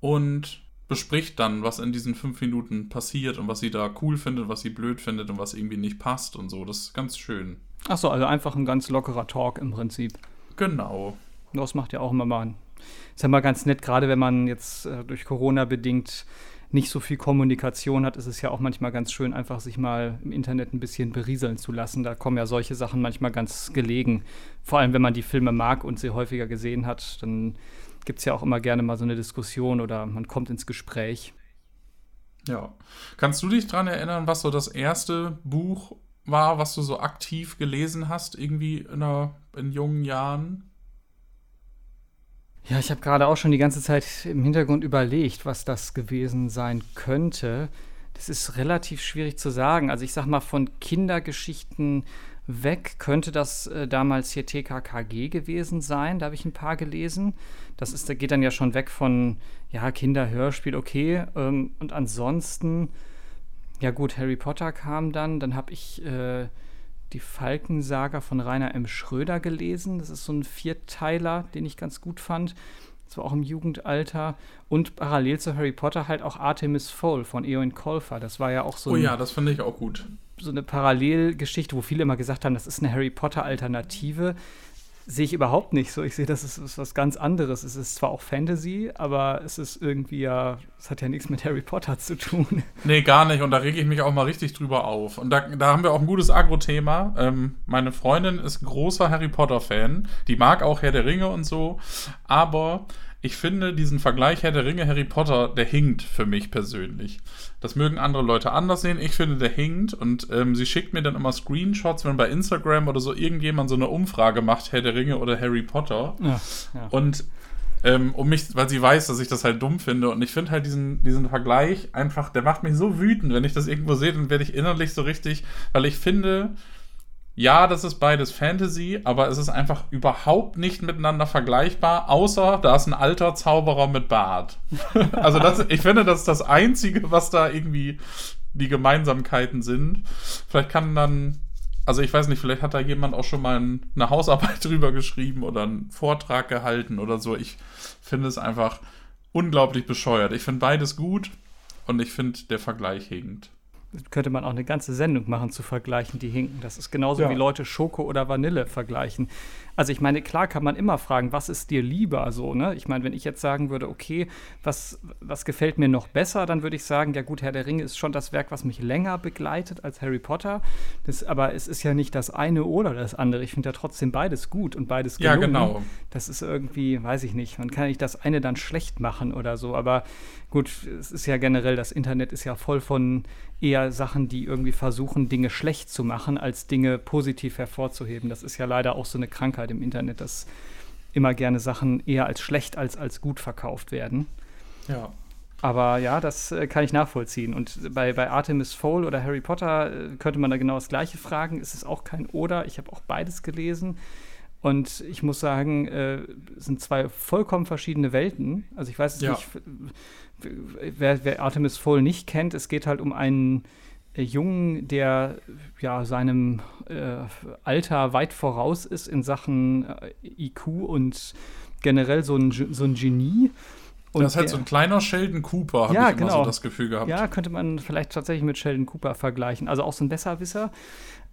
und bespricht dann, was in diesen fünf Minuten passiert und was sie da cool findet, was sie blöd findet und was irgendwie nicht passt und so. Das ist ganz schön. Achso, also einfach ein ganz lockerer Talk im Prinzip. Genau. Das macht ja auch immer mal. Ist ja mal ganz nett, gerade wenn man jetzt äh, durch Corona bedingt nicht so viel Kommunikation hat, ist es ja auch manchmal ganz schön, einfach sich mal im Internet ein bisschen berieseln zu lassen. Da kommen ja solche Sachen manchmal ganz gelegen. Vor allem, wenn man die Filme mag und sie häufiger gesehen hat, dann gibt es ja auch immer gerne mal so eine Diskussion oder man kommt ins Gespräch. Ja. Kannst du dich daran erinnern, was so das erste Buch war, was du so aktiv gelesen hast, irgendwie in, einer, in jungen Jahren? Ja, ich habe gerade auch schon die ganze Zeit im Hintergrund überlegt, was das gewesen sein könnte. Das ist relativ schwierig zu sagen. Also ich sag mal, von Kindergeschichten weg könnte das äh, damals hier TKKG gewesen sein. Da habe ich ein paar gelesen. Das ist, da geht dann ja schon weg von ja, Kinderhörspiel, okay. Ähm, und ansonsten, ja gut, Harry Potter kam dann. Dann habe ich äh, die Falkensaga von Rainer M. Schröder gelesen. Das ist so ein Vierteiler, den ich ganz gut fand. Das war auch im Jugendalter. Und parallel zu Harry Potter halt auch Artemis Fowl von Eoin Colfer. Das war ja auch so. Oh ja, das finde ich auch gut. So eine Parallelgeschichte, wo viele immer gesagt haben, das ist eine Harry Potter-Alternative sehe ich überhaupt nicht so. Ich sehe, das ist, was ganz anderes. Es ist zwar auch Fantasy, aber es ist irgendwie ja, es hat ja nichts mit Harry Potter zu tun. Nee, gar nicht. Und da rege ich mich auch mal richtig drüber auf. Und da, da haben wir auch ein gutes Agro-Thema. Ähm, meine Freundin ist großer Harry Potter-Fan. Die mag auch Herr der Ringe und so. Aber ich finde diesen Vergleich Herr der Ringe, Harry Potter, der hinkt für mich persönlich. Das mögen andere Leute anders sehen. Ich finde, der hinkt. Und ähm, sie schickt mir dann immer Screenshots, wenn bei Instagram oder so irgendjemand so eine Umfrage macht, Herr der Ringe oder Harry Potter. Ja, ja. Und ähm, um mich, weil sie weiß, dass ich das halt dumm finde. Und ich finde halt diesen, diesen Vergleich einfach, der macht mich so wütend, wenn ich das irgendwo sehe, dann werde ich innerlich so richtig, weil ich finde, ja, das ist beides Fantasy, aber es ist einfach überhaupt nicht miteinander vergleichbar, außer da ist ein alter Zauberer mit Bart. also das, ich finde, das ist das Einzige, was da irgendwie die Gemeinsamkeiten sind. Vielleicht kann dann, also ich weiß nicht, vielleicht hat da jemand auch schon mal eine Hausarbeit drüber geschrieben oder einen Vortrag gehalten oder so. Ich finde es einfach unglaublich bescheuert. Ich finde beides gut und ich finde der Vergleich hinkt könnte man auch eine ganze Sendung machen zu vergleichen, die hinken. Das ist genauso ja. wie Leute Schoko oder Vanille vergleichen. Also ich meine, klar kann man immer fragen, was ist dir lieber so, ne? Ich meine, wenn ich jetzt sagen würde, okay, was, was gefällt mir noch besser, dann würde ich sagen, ja gut, Herr der Ringe ist schon das Werk, was mich länger begleitet als Harry Potter. Das, aber es ist ja nicht das eine oder das andere. Ich finde ja trotzdem beides gut und beides gelungen. Ja, genau. Das ist irgendwie, weiß ich nicht, man kann nicht das eine dann schlecht machen oder so, aber gut, es ist ja generell, das Internet ist ja voll von eher Sachen, die irgendwie versuchen, Dinge schlecht zu machen, als Dinge positiv hervorzuheben. Das ist ja leider auch so eine Krankheit im Internet, dass immer gerne Sachen eher als schlecht als als gut verkauft werden. Ja. Aber ja, das äh, kann ich nachvollziehen. Und bei, bei Artemis Fowl oder Harry Potter äh, könnte man da genau das Gleiche fragen. Es ist auch kein Oder. Ich habe auch beides gelesen. Und ich muss sagen, äh, es sind zwei vollkommen verschiedene Welten. Also ich weiß es ja. nicht, wer, wer Artemis Fowl nicht kennt, es geht halt um einen Jungen, der ja seinem äh, Alter weit voraus ist in Sachen äh, IQ und generell so ein, so ein Genie. Und das ist halt der, so ein kleiner Sheldon Cooper, habe ja, ich genau. so das Gefühl gehabt. Ja, könnte man vielleicht tatsächlich mit Sheldon Cooper vergleichen. Also auch so ein Besserwisser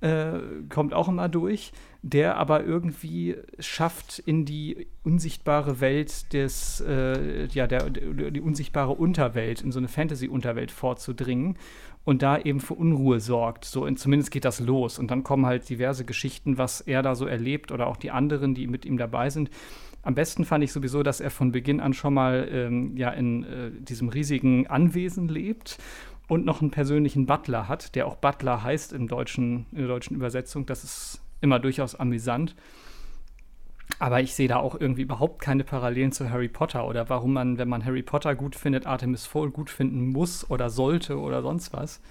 äh, kommt auch immer durch, der aber irgendwie schafft, in die unsichtbare Welt des, äh, ja, der, die unsichtbare Unterwelt, in so eine Fantasy-Unterwelt vorzudringen und da eben für Unruhe sorgt. So, in, zumindest geht das los. Und dann kommen halt diverse Geschichten, was er da so erlebt oder auch die anderen, die mit ihm dabei sind. Am besten fand ich sowieso, dass er von Beginn an schon mal ähm, ja, in äh, diesem riesigen Anwesen lebt und noch einen persönlichen Butler hat, der auch Butler heißt im deutschen, in der deutschen Übersetzung. Das ist immer durchaus amüsant. Aber ich sehe da auch irgendwie überhaupt keine Parallelen zu Harry Potter oder warum man, wenn man Harry Potter gut findet, Artemis Fowl gut finden muss oder sollte oder sonst was.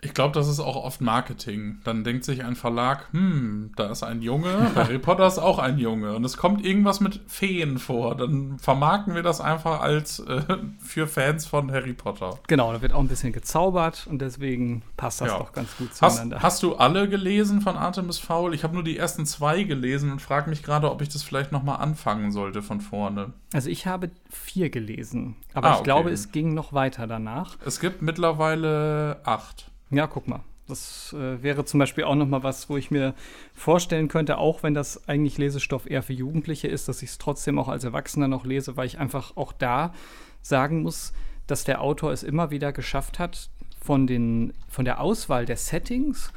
Ich glaube, das ist auch oft Marketing. Dann denkt sich ein Verlag, hm, da ist ein Junge, Harry Potter ist auch ein Junge und es kommt irgendwas mit Feen vor. Dann vermarkten wir das einfach als äh, für Fans von Harry Potter. Genau, da wird auch ein bisschen gezaubert und deswegen passt das ja. auch ganz gut zueinander. Hast, hast, du alle gelesen von Artemis Fowl? Ich habe nur die ersten zwei gelesen und frage mich gerade, ob ich das vielleicht noch mal anfangen sollte von vorne. Also ich habe vier gelesen, aber ah, ich glaube, es ging noch weiter danach. Es gibt mittlerweile acht. Ja, guck mal. Das äh, wäre zum Beispiel auch noch mal was, wo ich mir vorstellen könnte, auch wenn das eigentlich Lesestoff eher für Jugendliche ist, dass ich es trotzdem auch als Erwachsener noch lese, weil ich einfach auch da sagen muss, dass der Autor es immer wieder geschafft hat, von, den, von der Auswahl der Settings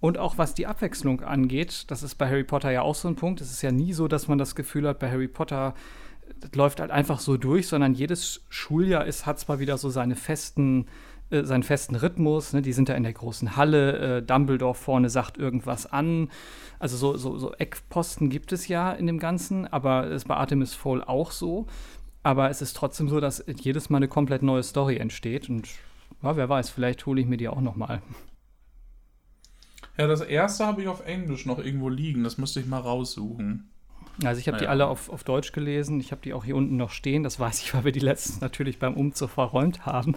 und auch was die Abwechslung angeht, das ist bei Harry Potter ja auch so ein Punkt. Es ist ja nie so, dass man das Gefühl hat, bei Harry Potter das läuft halt einfach so durch, sondern jedes Schuljahr ist, hat zwar wieder so seine festen äh, seinen festen Rhythmus. Ne? Die sind da in der großen Halle. Äh, Dumbledore vorne sagt irgendwas an. Also so, so, so Eckposten gibt es ja in dem Ganzen, aber es ist bei Artemis Fall auch so. Aber es ist trotzdem so, dass jedes Mal eine komplett neue Story entsteht. Und ja, wer weiß, vielleicht hole ich mir die auch noch mal. Ja, das erste habe ich auf Englisch noch irgendwo liegen. Das müsste ich mal raussuchen. Also ich habe naja. die alle auf, auf Deutsch gelesen. Ich habe die auch hier unten noch stehen. Das weiß ich, weil wir die letzten natürlich beim Umzug verräumt haben.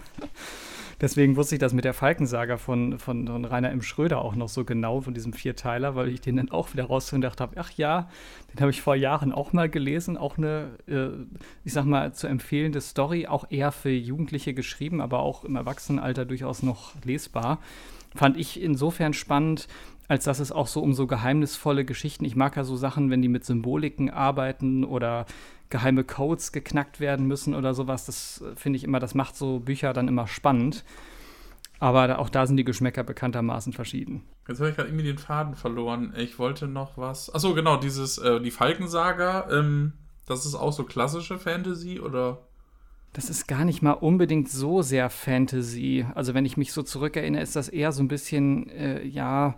Deswegen wusste ich das mit der Falkensaga von, von, von Rainer M. Schröder auch noch so genau, von diesem Vierteiler, weil ich den dann auch wieder und dachte, ach ja, den habe ich vor Jahren auch mal gelesen. Auch eine, äh, ich sag mal, zu empfehlende Story, auch eher für Jugendliche geschrieben, aber auch im Erwachsenenalter durchaus noch lesbar. Fand ich insofern spannend, als dass es auch so um so geheimnisvolle Geschichten, ich mag ja so Sachen, wenn die mit Symboliken arbeiten oder geheime Codes geknackt werden müssen oder sowas, das äh, finde ich immer, das macht so Bücher dann immer spannend. Aber auch da sind die Geschmäcker bekanntermaßen verschieden. Jetzt habe ich gerade irgendwie den Faden verloren. Ich wollte noch was. Achso, genau, dieses, äh, die Falkensaga, ähm, das ist auch so klassische Fantasy oder? Das ist gar nicht mal unbedingt so sehr Fantasy. Also, wenn ich mich so zurückerinnere, ist das eher so ein bisschen, äh, ja,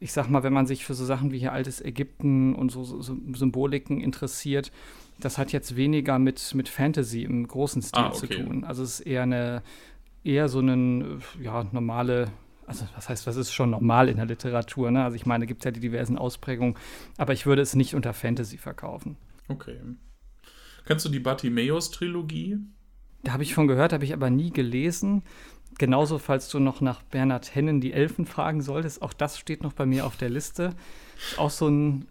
ich sag mal, wenn man sich für so Sachen wie hier altes Ägypten und so, so Symboliken interessiert, das hat jetzt weniger mit, mit Fantasy im großen Stil ah, okay. zu tun. Also es ist eher eine, eher so eine, ja, normale, also was heißt, was ist schon normal in der Literatur, ne? Also ich meine, gibt es ja die diversen Ausprägungen, aber ich würde es nicht unter Fantasy verkaufen. Okay. Kennst du die Bartimeus-Trilogie? Da habe ich von gehört, habe ich aber nie gelesen. Genauso, falls du noch nach Bernhard Hennen die Elfen fragen solltest, auch das steht noch bei mir auf der Liste. Auch so ein,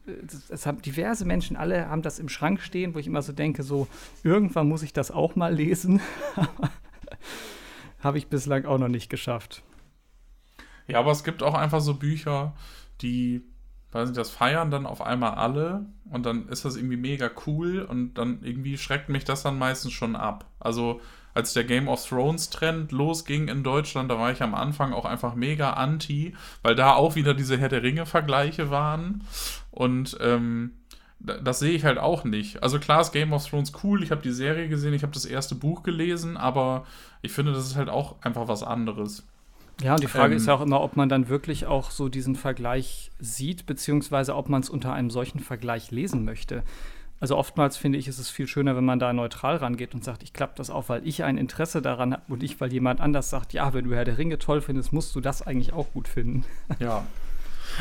es haben diverse Menschen, alle haben das im Schrank stehen, wo ich immer so denke, so irgendwann muss ich das auch mal lesen. Habe ich bislang auch noch nicht geschafft. Ja, aber es gibt auch einfach so Bücher, die, weiß nicht, das feiern dann auf einmal alle und dann ist das irgendwie mega cool und dann irgendwie schreckt mich das dann meistens schon ab. Also als der Game of Thrones Trend losging in Deutschland, da war ich am Anfang auch einfach mega anti, weil da auch wieder diese Herr der Ringe Vergleiche waren und ähm, das sehe ich halt auch nicht. Also klar ist Game of Thrones cool, ich habe die Serie gesehen, ich habe das erste Buch gelesen, aber ich finde, das ist halt auch einfach was anderes. Ja, und die Frage ähm, ist ja auch immer, ob man dann wirklich auch so diesen Vergleich sieht, beziehungsweise ob man es unter einem solchen Vergleich lesen möchte. Also oftmals finde ich, ist es viel schöner, wenn man da neutral rangeht und sagt, ich klappe das auf, weil ich ein Interesse daran habe und nicht, weil jemand anders sagt, ja, wenn du Herr der Ringe toll findest, musst du das eigentlich auch gut finden. Ja.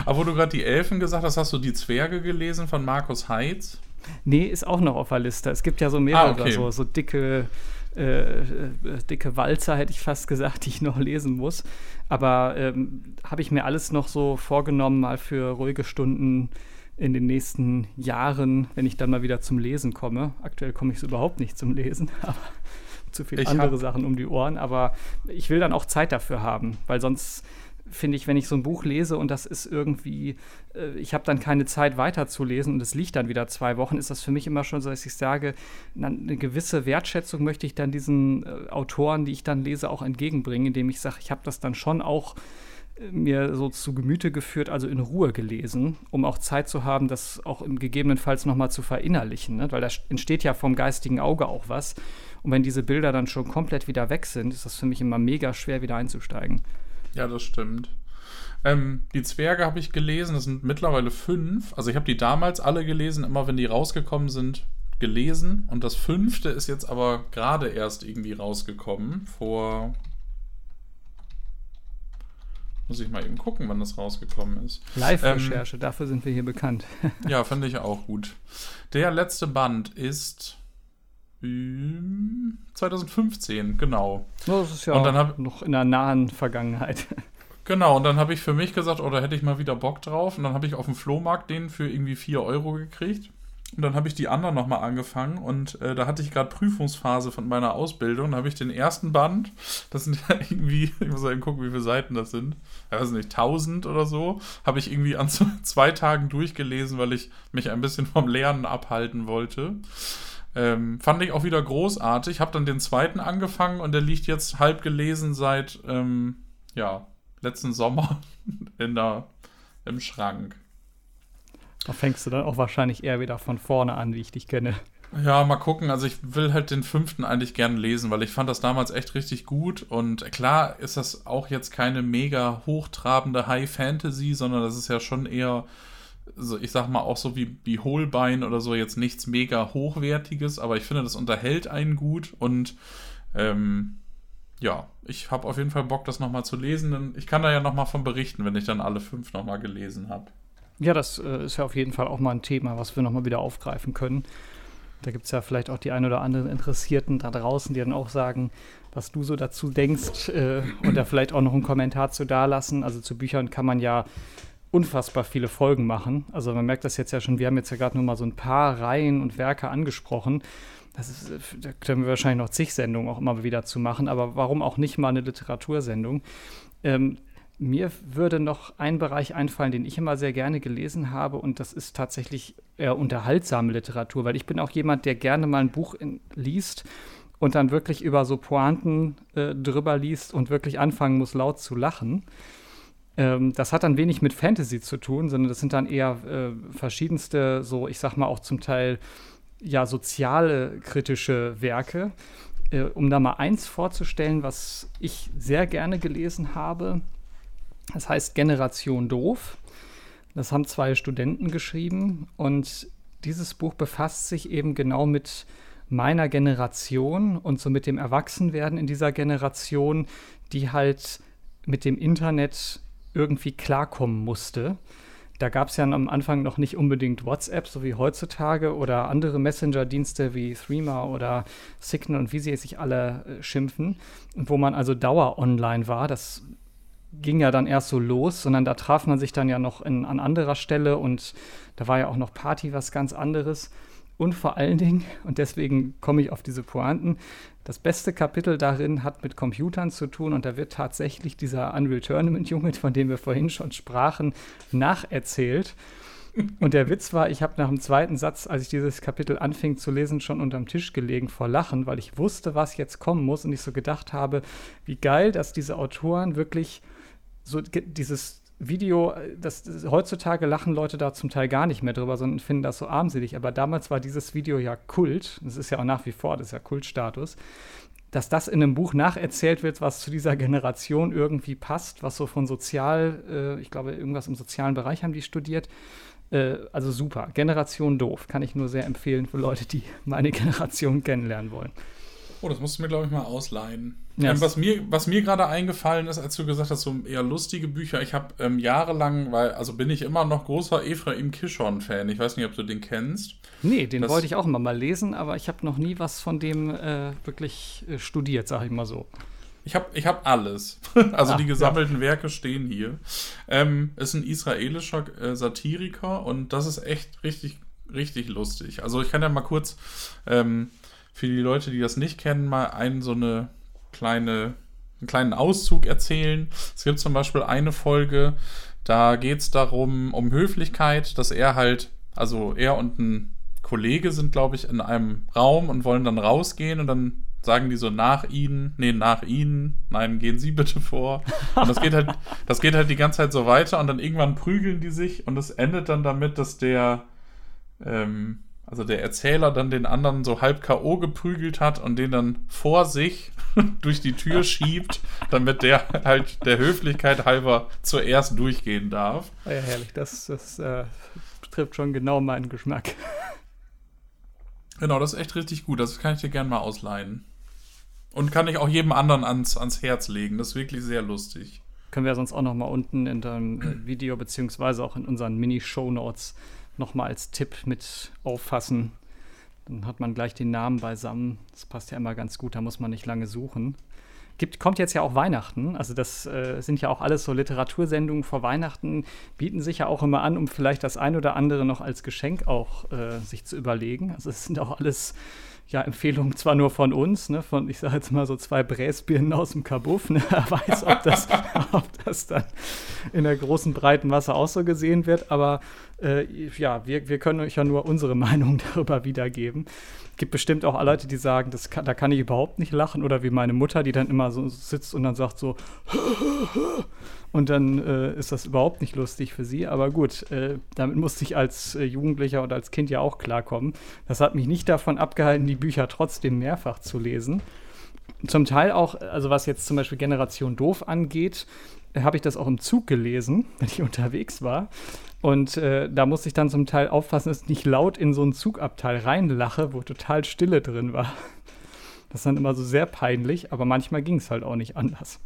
Aber wo du gerade die Elfen gesagt hast, hast du die Zwerge gelesen von Markus Heitz? Nee, ist auch noch auf der Liste. Es gibt ja so mehrere, ah, okay. so, so dicke, äh, äh, dicke Walzer, hätte ich fast gesagt, die ich noch lesen muss. Aber ähm, habe ich mir alles noch so vorgenommen, mal für ruhige Stunden in den nächsten Jahren, wenn ich dann mal wieder zum Lesen komme. Aktuell komme ich so überhaupt nicht zum Lesen, aber zu viele ich andere Sachen um die Ohren. Aber ich will dann auch Zeit dafür haben, weil sonst finde ich, wenn ich so ein Buch lese und das ist irgendwie, äh, ich habe dann keine Zeit weiterzulesen und es liegt dann wieder zwei Wochen, ist das für mich immer schon so, dass ich sage, eine gewisse Wertschätzung möchte ich dann diesen äh, Autoren, die ich dann lese, auch entgegenbringen, indem ich sage, ich habe das dann schon auch mir so zu Gemüte geführt, also in Ruhe gelesen, um auch Zeit zu haben, das auch gegebenenfalls nochmal zu verinnerlichen, ne? weil da entsteht ja vom geistigen Auge auch was. Und wenn diese Bilder dann schon komplett wieder weg sind, ist das für mich immer mega schwer, wieder einzusteigen. Ja, das stimmt. Ähm, die Zwerge habe ich gelesen, das sind mittlerweile fünf. Also ich habe die damals alle gelesen, immer wenn die rausgekommen sind, gelesen. Und das fünfte ist jetzt aber gerade erst irgendwie rausgekommen, vor muss ich mal eben gucken, wann das rausgekommen ist. Live-Recherche, ähm, dafür sind wir hier bekannt. ja, finde ich auch gut. Der letzte Band ist 2015, genau. Oh, das ist ja und dann hab, noch in der nahen Vergangenheit. Genau, und dann habe ich für mich gesagt, oh, da hätte ich mal wieder Bock drauf. Und dann habe ich auf dem Flohmarkt den für irgendwie 4 Euro gekriegt. Und dann habe ich die anderen nochmal angefangen und äh, da hatte ich gerade Prüfungsphase von meiner Ausbildung. Da habe ich den ersten Band, das sind ja irgendwie, ich muss eben gucken, wie viele Seiten das sind, ich weiß nicht, 1000 oder so, habe ich irgendwie an zwei Tagen durchgelesen, weil ich mich ein bisschen vom Lernen abhalten wollte. Ähm, fand ich auch wieder großartig. Habe dann den zweiten angefangen und der liegt jetzt halb gelesen seit, ähm, ja, letzten Sommer in der, im Schrank. Da fängst du dann auch wahrscheinlich eher wieder von vorne an, wie ich dich kenne. Ja, mal gucken. Also ich will halt den fünften eigentlich gerne lesen, weil ich fand das damals echt richtig gut. Und klar ist das auch jetzt keine mega hochtrabende High Fantasy, sondern das ist ja schon eher, ich sag mal auch so wie, wie Holbein oder so, jetzt nichts mega hochwertiges, aber ich finde, das unterhält einen gut und ähm, ja, ich habe auf jeden Fall Bock, das nochmal zu lesen. Denn ich kann da ja nochmal von berichten, wenn ich dann alle fünf nochmal gelesen habe. Ja, das äh, ist ja auf jeden Fall auch mal ein Thema, was wir nochmal wieder aufgreifen können. Da gibt es ja vielleicht auch die ein oder anderen Interessierten da draußen, die dann auch sagen, was du so dazu denkst äh, und da vielleicht auch noch einen Kommentar zu dalassen. Also zu Büchern kann man ja unfassbar viele Folgen machen. Also man merkt das jetzt ja schon, wir haben jetzt ja gerade nur mal so ein paar Reihen und Werke angesprochen. Das ist, da können wir wahrscheinlich noch zig Sendungen auch immer wieder zu machen, aber warum auch nicht mal eine Literatursendung? Ähm, mir würde noch ein Bereich einfallen, den ich immer sehr gerne gelesen habe, und das ist tatsächlich eher unterhaltsame Literatur, weil ich bin auch jemand, der gerne mal ein Buch in, liest und dann wirklich über so Pointen äh, drüber liest und wirklich anfangen muss, laut zu lachen. Ähm, das hat dann wenig mit Fantasy zu tun, sondern das sind dann eher äh, verschiedenste, so ich sag mal auch zum Teil ja soziale kritische Werke. Äh, um da mal eins vorzustellen, was ich sehr gerne gelesen habe, das heißt Generation Doof. Das haben zwei Studenten geschrieben und dieses Buch befasst sich eben genau mit meiner Generation und so mit dem Erwachsenwerden in dieser Generation, die halt mit dem Internet irgendwie klarkommen musste. Da gab es ja am Anfang noch nicht unbedingt WhatsApp, so wie heutzutage, oder andere Messenger-Dienste wie Threema oder Signal und wie sie sich alle äh, schimpfen, wo man also dauer online war. Das ging ja dann erst so los, sondern da traf man sich dann ja noch in, an anderer Stelle und da war ja auch noch Party was ganz anderes. Und vor allen Dingen, und deswegen komme ich auf diese Pointen, das beste Kapitel darin hat mit Computern zu tun und da wird tatsächlich dieser Unreal Tournament Junge, von dem wir vorhin schon sprachen, nacherzählt. Und der Witz war, ich habe nach dem zweiten Satz, als ich dieses Kapitel anfing zu lesen, schon unterm Tisch gelegen vor Lachen, weil ich wusste, was jetzt kommen muss und ich so gedacht habe, wie geil, dass diese Autoren wirklich so dieses Video, das, das, heutzutage lachen Leute da zum Teil gar nicht mehr drüber, sondern finden das so armselig. Aber damals war dieses Video ja Kult. Das ist ja auch nach wie vor, das ist ja Kultstatus. Dass das in einem Buch nacherzählt wird, was zu dieser Generation irgendwie passt, was so von sozial, äh, ich glaube, irgendwas im sozialen Bereich haben die studiert. Äh, also super. Generation doof. Kann ich nur sehr empfehlen für Leute, die meine Generation kennenlernen wollen. Oh, das musst du mir, glaube ich, mal ausleihen. Ja, ähm, was mir, was mir gerade eingefallen ist, als du gesagt hast, so eher lustige Bücher, ich habe ähm, jahrelang, weil, also bin ich immer noch großer Ephraim Kishon-Fan. Ich weiß nicht, ob du den kennst. Nee, den das, wollte ich auch immer mal lesen, aber ich habe noch nie was von dem äh, wirklich äh, studiert, sag ich mal so. Ich habe ich hab alles. also Ach, die gesammelten ja. Werke stehen hier. Ähm, ist ein israelischer äh, Satiriker und das ist echt richtig, richtig lustig. Also ich kann ja mal kurz ähm, für die Leute, die das nicht kennen, mal einen so eine kleine, einen kleinen Auszug erzählen. Es gibt zum Beispiel eine Folge, da geht es darum, um Höflichkeit, dass er halt, also er und ein Kollege sind, glaube ich, in einem Raum und wollen dann rausgehen und dann sagen die so nach ihnen, nee, nach ihnen, nein, gehen Sie bitte vor. Und das geht halt, das geht halt die ganze Zeit so weiter und dann irgendwann prügeln die sich und es endet dann damit, dass der, ähm, also der Erzähler dann den anderen so halb K.O. geprügelt hat und den dann vor sich durch die Tür schiebt, damit der halt der Höflichkeit halber zuerst durchgehen darf. Ja, herrlich, das, das äh, trifft schon genau meinen Geschmack. Genau, das ist echt richtig gut. Das kann ich dir gerne mal ausleihen. Und kann ich auch jedem anderen ans, ans Herz legen. Das ist wirklich sehr lustig. Können wir sonst auch noch mal unten in deinem äh, Video beziehungsweise auch in unseren Mini-Show-Notes nochmal als Tipp mit auffassen. Dann hat man gleich den Namen beisammen. Das passt ja immer ganz gut, da muss man nicht lange suchen. Gibt, kommt jetzt ja auch Weihnachten. Also das äh, sind ja auch alles so Literatursendungen vor Weihnachten, bieten sich ja auch immer an, um vielleicht das ein oder andere noch als Geschenk auch äh, sich zu überlegen. Also es sind auch alles ja, Empfehlung zwar nur von uns, ne, von, ich sage jetzt mal so zwei Bräsbirnen aus dem Kabuff, ne, wer weiß, ob das, ob das dann in der großen, breiten Masse auch so gesehen wird, aber äh, ja, wir, wir können euch ja nur unsere Meinung darüber wiedergeben. Es gibt bestimmt auch Leute, die sagen, das kann, da kann ich überhaupt nicht lachen, oder wie meine Mutter, die dann immer so sitzt und dann sagt so, und dann äh, ist das überhaupt nicht lustig für sie. Aber gut, äh, damit musste ich als äh, Jugendlicher und als Kind ja auch klarkommen. Das hat mich nicht davon abgehalten, die Bücher trotzdem mehrfach zu lesen. Zum Teil auch, also was jetzt zum Beispiel Generation Doof angeht, habe ich das auch im Zug gelesen, wenn ich unterwegs war. Und äh, da musste ich dann zum Teil aufpassen, dass ich nicht laut in so einen Zugabteil reinlache, wo total Stille drin war. Das ist dann immer so sehr peinlich, aber manchmal ging es halt auch nicht anders.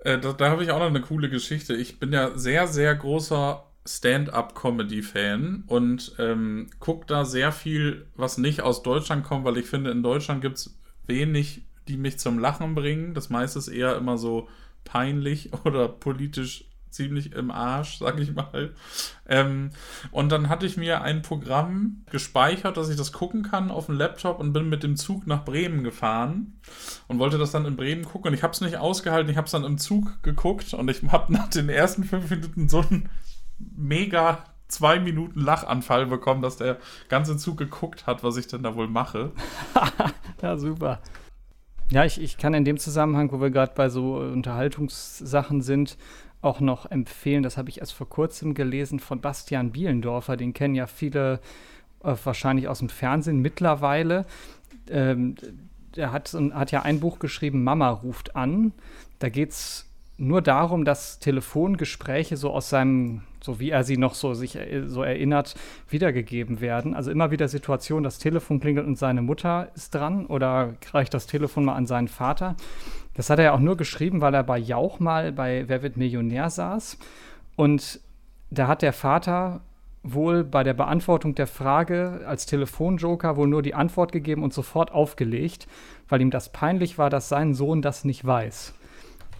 Äh, da, da habe ich auch noch eine coole Geschichte. Ich bin ja sehr, sehr großer Stand-up-Comedy-Fan und ähm, gucke da sehr viel, was nicht aus Deutschland kommt, weil ich finde, in Deutschland gibt es wenig, die mich zum Lachen bringen. Das meiste ist eher immer so peinlich oder politisch ziemlich im Arsch, sag ich mal. Ähm, und dann hatte ich mir ein Programm gespeichert, dass ich das gucken kann auf dem Laptop und bin mit dem Zug nach Bremen gefahren und wollte das dann in Bremen gucken. Und ich habe es nicht ausgehalten, ich habe es dann im Zug geguckt und ich habe nach den ersten fünf Minuten so einen mega zwei Minuten Lachanfall bekommen, dass der ganze Zug geguckt hat, was ich denn da wohl mache. ja, super. Ja, ich, ich kann in dem Zusammenhang, wo wir gerade bei so Unterhaltungssachen sind, auch noch empfehlen, das habe ich erst vor kurzem gelesen von Bastian Bielendorfer, den kennen ja viele äh, wahrscheinlich aus dem Fernsehen mittlerweile. Ähm, der hat, hat ja ein Buch geschrieben, Mama ruft an. Da geht es nur darum, dass Telefongespräche so aus seinem, so wie er sie noch so sich so erinnert, wiedergegeben werden. Also immer wieder Situationen, das Telefon klingelt und seine Mutter ist dran oder reicht das Telefon mal an seinen Vater. Das hat er ja auch nur geschrieben, weil er bei Jauch mal bei Wer wird Millionär saß. Und da hat der Vater wohl bei der Beantwortung der Frage als Telefonjoker wohl nur die Antwort gegeben und sofort aufgelegt, weil ihm das peinlich war, dass sein Sohn das nicht weiß.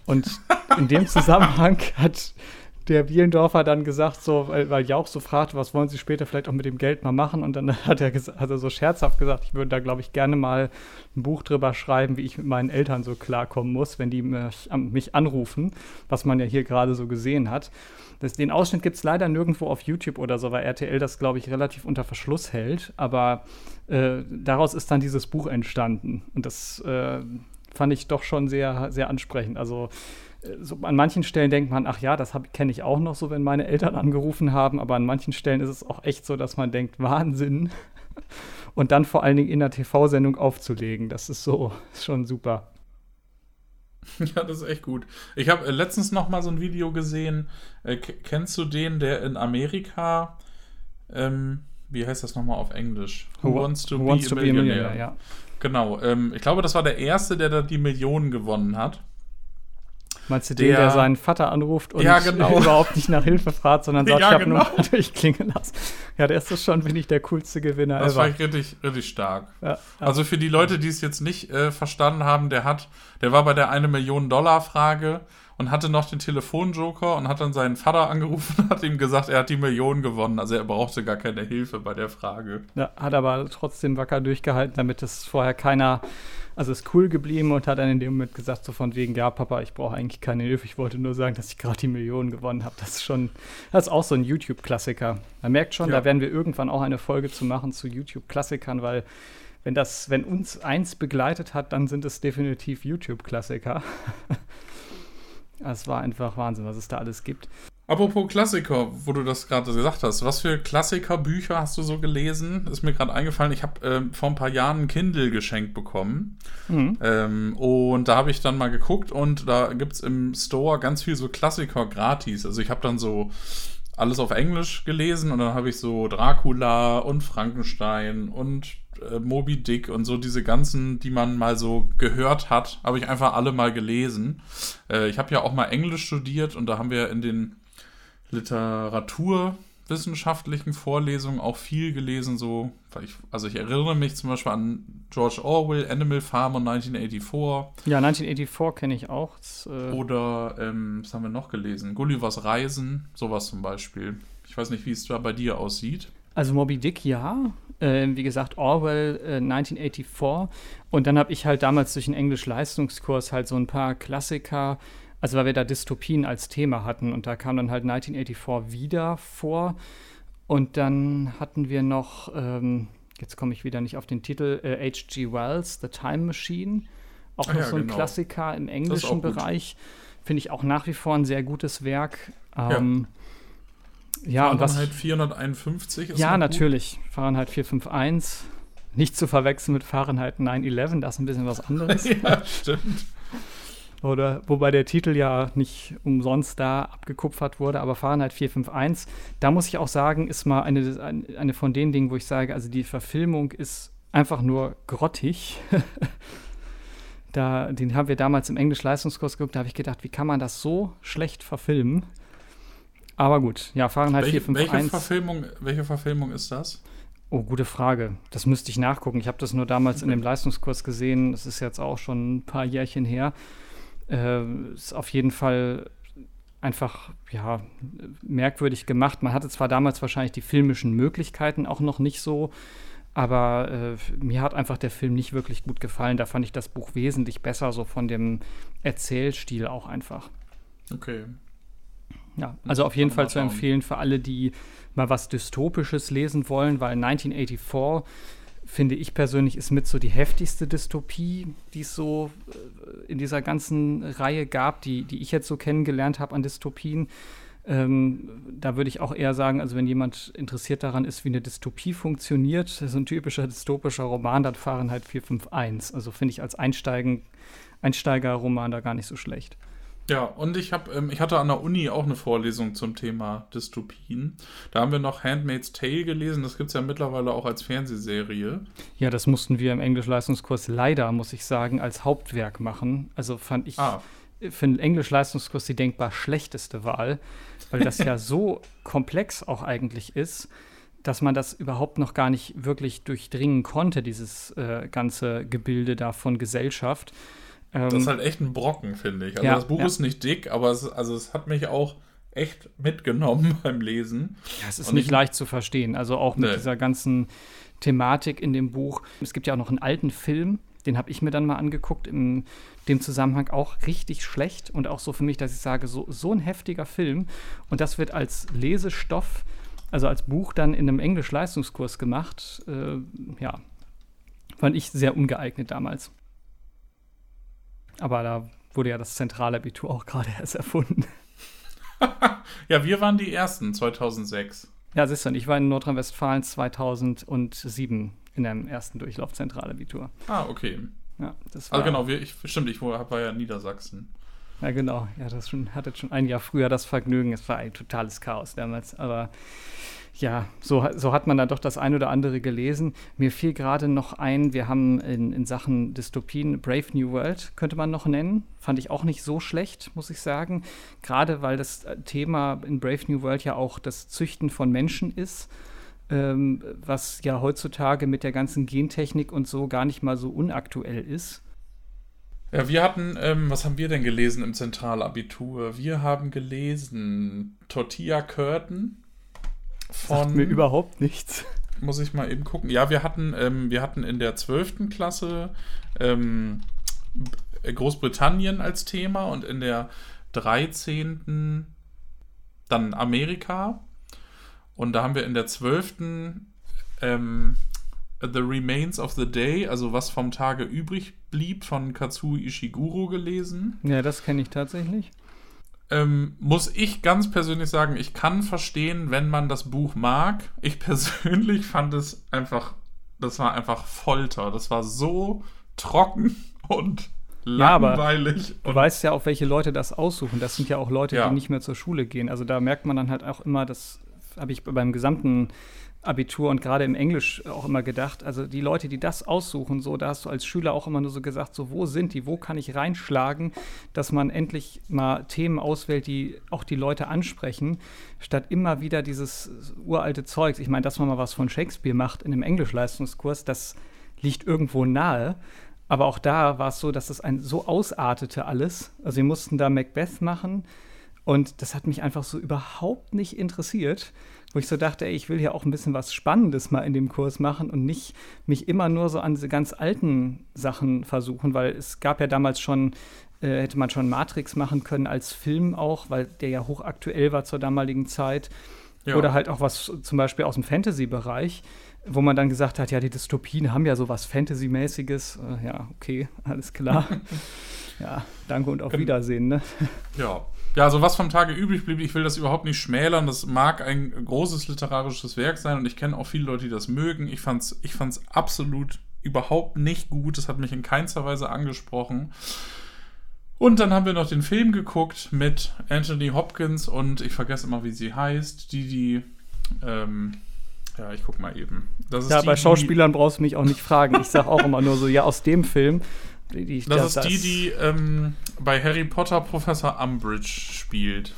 Und in dem Zusammenhang hat der Bielendorfer dann gesagt, so, weil, weil Jauch so fragt, was wollen Sie später vielleicht auch mit dem Geld mal machen? Und dann hat er, er so scherzhaft gesagt, ich würde da, glaube ich, gerne mal ein Buch drüber schreiben, wie ich mit meinen Eltern so klarkommen muss, wenn die mich, mich anrufen, was man ja hier gerade so gesehen hat. Das, den Ausschnitt gibt es leider nirgendwo auf YouTube oder so, weil RTL das, glaube ich, relativ unter Verschluss hält. Aber äh, daraus ist dann dieses Buch entstanden. Und das äh, fand ich doch schon sehr, sehr ansprechend. Also so an manchen Stellen denkt man, ach ja, das kenne ich auch noch so, wenn meine Eltern angerufen haben, aber an manchen Stellen ist es auch echt so, dass man denkt, Wahnsinn. Und dann vor allen Dingen in der TV-Sendung aufzulegen, das ist so ist schon super. Ja, das ist echt gut. Ich habe äh, letztens noch mal so ein Video gesehen. Äh, kennst du den, der in Amerika, ähm, wie heißt das nochmal auf Englisch? Who, Who Wants to, who be, wants to be a Millionaire? Ja. Genau. Ähm, ich glaube, das war der erste, der da die Millionen gewonnen hat. Meinst du den, der, der seinen Vater anruft und ja, genau. überhaupt nicht nach Hilfe fragt, sondern sagt, ja, ich habe genau. nur durchklingen lassen. Ja, der ist das schon, finde ich, der coolste Gewinner Das ever. war richtig, richtig stark. Ja, also für die Leute, die es jetzt nicht äh, verstanden haben, der hat, der war bei der eine Million Dollar Frage und hatte noch den Telefonjoker und hat dann seinen Vater angerufen und hat ihm gesagt, er hat die Million gewonnen. Also er brauchte gar keine Hilfe bei der Frage. Ja, hat aber trotzdem wacker durchgehalten, damit es vorher keiner also ist cool geblieben und hat dann in dem Moment gesagt, so von wegen, ja, Papa, ich brauche eigentlich keine Hilfe, ich wollte nur sagen, dass ich gerade die Millionen gewonnen habe. Das ist schon, das ist auch so ein YouTube-Klassiker. Man merkt schon, ja. da werden wir irgendwann auch eine Folge zu machen zu YouTube-Klassikern, weil wenn das, wenn uns eins begleitet hat, dann sind es definitiv YouTube-Klassiker. Es war einfach Wahnsinn, was es da alles gibt. Apropos Klassiker, wo du das gerade gesagt hast, was für Klassikerbücher hast du so gelesen? Ist mir gerade eingefallen, ich habe ähm, vor ein paar Jahren ein Kindle geschenkt bekommen. Mhm. Ähm, und da habe ich dann mal geguckt und da gibt es im Store ganz viel so Klassiker gratis. Also ich habe dann so alles auf Englisch gelesen und dann habe ich so Dracula und Frankenstein und äh, Moby Dick und so diese ganzen, die man mal so gehört hat, habe ich einfach alle mal gelesen. Äh, ich habe ja auch mal Englisch studiert und da haben wir in den literaturwissenschaftlichen Vorlesungen auch viel gelesen, so, ich, also ich erinnere mich zum Beispiel an George Orwell, Animal Farm und 1984. Ja, 1984 kenne ich auch. Das, äh Oder, ähm, was haben wir noch gelesen? Gullivers Reisen, sowas zum Beispiel. Ich weiß nicht, wie es da bei dir aussieht. Also Moby Dick, ja. Äh, wie gesagt, Orwell äh, 1984. Und dann habe ich halt damals durch einen Englisch-Leistungskurs halt so ein paar Klassiker also weil wir da Dystopien als Thema hatten und da kam dann halt 1984 wieder vor. Und dann hatten wir noch, ähm, jetzt komme ich wieder nicht auf den Titel, H.G. äh, Wells, The Time Machine. Auch ah, noch ja, so ein genau. Klassiker im englischen Bereich. Finde ich auch nach wie vor ein sehr gutes Werk. Ähm, ja. ja, und was. Fahrenheit 451 ist Ja, natürlich. Gut. Fahrenheit 451. Nicht zu verwechseln mit Fahrenheit 911, das ist ein bisschen was anderes. ja, stimmt. Oder wobei der Titel ja nicht umsonst da abgekupfert wurde, aber Fahrenheit 451, da muss ich auch sagen, ist mal eine, eine von den Dingen, wo ich sage, also die Verfilmung ist einfach nur grottig. da, den haben wir damals im Englisch-Leistungskurs geguckt, da habe ich gedacht, wie kann man das so schlecht verfilmen? Aber gut, ja, Fahrenheit welche, 451. Welche Verfilmung, welche Verfilmung ist das? Oh, gute Frage. Das müsste ich nachgucken. Ich habe das nur damals in dem Leistungskurs gesehen. Das ist jetzt auch schon ein paar Jährchen her. Äh, ist auf jeden Fall einfach ja merkwürdig gemacht. Man hatte zwar damals wahrscheinlich die filmischen Möglichkeiten auch noch nicht so, aber äh, mir hat einfach der Film nicht wirklich gut gefallen. Da fand ich das Buch wesentlich besser, so von dem Erzählstil auch einfach. Okay. Ja, also auf jeden Fall zu empfehlen für alle, die mal was Dystopisches lesen wollen, weil 1984 finde ich persönlich ist mit so die heftigste Dystopie, die es so äh, in dieser ganzen Reihe gab, die, die ich jetzt so kennengelernt habe an Dystopien. Ähm, da würde ich auch eher sagen, also wenn jemand interessiert daran ist, wie eine Dystopie funktioniert, so ein typischer dystopischer Roman, dann Fahrenheit 451. Also finde ich als Einsteigen, Einsteigerroman da gar nicht so schlecht. Ja, und ich habe, ähm, ich hatte an der Uni auch eine Vorlesung zum Thema Dystopien. Da haben wir noch Handmaid's Tale gelesen. Das gibt es ja mittlerweile auch als Fernsehserie. Ja, das mussten wir im Englischleistungskurs leider, muss ich sagen, als Hauptwerk machen. Also fand ich ah. für den Englischleistungskurs die denkbar schlechteste Wahl, weil das ja so komplex auch eigentlich ist dass man das überhaupt noch gar nicht wirklich durchdringen konnte, dieses äh, ganze Gebilde da von Gesellschaft. Ähm, das ist halt echt ein Brocken, finde ich. Also ja, das Buch ja. ist nicht dick, aber es, also es hat mich auch echt mitgenommen beim Lesen. Ja, es ist Und nicht ich, leicht zu verstehen. Also auch mit nee. dieser ganzen Thematik in dem Buch. Es gibt ja auch noch einen alten Film, den habe ich mir dann mal angeguckt, in dem Zusammenhang auch richtig schlecht und auch so für mich, dass ich sage, so, so ein heftiger Film. Und das wird als Lesestoff, also als Buch dann in einem Englisch-Leistungskurs gemacht. Äh, ja, fand ich sehr ungeeignet damals. Aber da wurde ja das Zentralabitur auch gerade erst erfunden. ja, wir waren die Ersten 2006. Ja, siehst du, ich war in Nordrhein-Westfalen 2007 in einem ersten Durchlauf Zentralabitur. Ah, okay. Ja, das war. Also genau, wir, ich, stimmt, ich war ja in Niedersachsen. Ja, genau. Ja, das schon, hatte schon ein Jahr früher das Vergnügen. Es war ein totales Chaos damals. Aber ja, so, so hat man dann doch das ein oder andere gelesen. Mir fiel gerade noch ein, wir haben in, in Sachen Dystopien Brave New World, könnte man noch nennen. Fand ich auch nicht so schlecht, muss ich sagen. Gerade weil das Thema in Brave New World ja auch das Züchten von Menschen ist. Ähm, was ja heutzutage mit der ganzen Gentechnik und so gar nicht mal so unaktuell ist. Ja, wir hatten, ähm, was haben wir denn gelesen im Zentralabitur? Wir haben gelesen Tortilla Curtain von. Sagt mir überhaupt nichts. Muss ich mal eben gucken. Ja, wir hatten, ähm, wir hatten in der 12. Klasse ähm, Großbritannien als Thema und in der 13. dann Amerika. Und da haben wir in der 12. Ähm, The Remains of the Day, also was vom Tage übrig blieb, von Katsuo Ishiguro gelesen. Ja, das kenne ich tatsächlich ähm, muss ich ganz persönlich sagen, ich kann verstehen, wenn man das Buch mag. Ich persönlich fand es einfach, das war einfach Folter. Das war so trocken und langweilig. Ja, du weißt ja auch, welche Leute das aussuchen. Das sind ja auch Leute, ja. die nicht mehr zur Schule gehen. Also da merkt man dann halt auch immer, das habe ich beim gesamten Abitur und gerade im Englisch auch immer gedacht, also die Leute, die das aussuchen, so, da hast du als Schüler auch immer nur so gesagt, so, wo sind die, wo kann ich reinschlagen, dass man endlich mal Themen auswählt, die auch die Leute ansprechen, statt immer wieder dieses uralte Zeugs. Ich meine, dass man mal was von Shakespeare macht in einem Englischleistungskurs, das liegt irgendwo nahe. Aber auch da war es so, dass es ein so ausartete alles. Also wir mussten da Macbeth machen und das hat mich einfach so überhaupt nicht interessiert wo ich so dachte, ey, ich will hier auch ein bisschen was Spannendes mal in dem Kurs machen und nicht mich immer nur so an diese ganz alten Sachen versuchen, weil es gab ja damals schon, äh, hätte man schon Matrix machen können als Film auch, weil der ja hochaktuell war zur damaligen Zeit. Ja. Oder halt auch was zum Beispiel aus dem Fantasy-Bereich, wo man dann gesagt hat, ja, die Dystopien haben ja so was Fantasy-mäßiges. Äh, ja, okay, alles klar. ja, danke und auf Wiedersehen, ne? Ja, ja, also was vom Tage übrig blieb, ich will das überhaupt nicht schmälern. Das mag ein großes literarisches Werk sein und ich kenne auch viele Leute, die das mögen. Ich fand's, ich fand's absolut überhaupt nicht gut. Es hat mich in keinster Weise angesprochen. Und dann haben wir noch den Film geguckt mit Anthony Hopkins und ich vergesse immer, wie sie heißt. Die, die, ähm, ja, ich guck mal eben. ja, die, bei Schauspielern brauchst du mich auch nicht fragen. Ich sag auch immer nur so, ja, aus dem Film. Die, die, das, das, ist die, die ähm, bei Harry Potter Professor Umbridge spielt.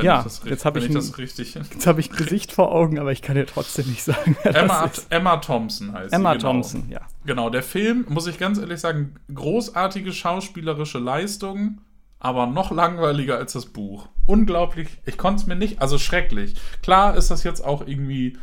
ja, ich jetzt habe ich, das richtig. Jetzt habe ich Gesicht vor Augen, aber ich kann dir trotzdem nicht sagen. Emma, Emma Thompson heißt Emma sie. Emma genau. Thompson, ja. Genau, der Film, muss ich ganz ehrlich sagen, großartige schauspielerische Leistung, aber noch langweiliger als das Buch. Unglaublich. Ich konnte es mir nicht, also schrecklich. Klar ist das jetzt auch irgendwie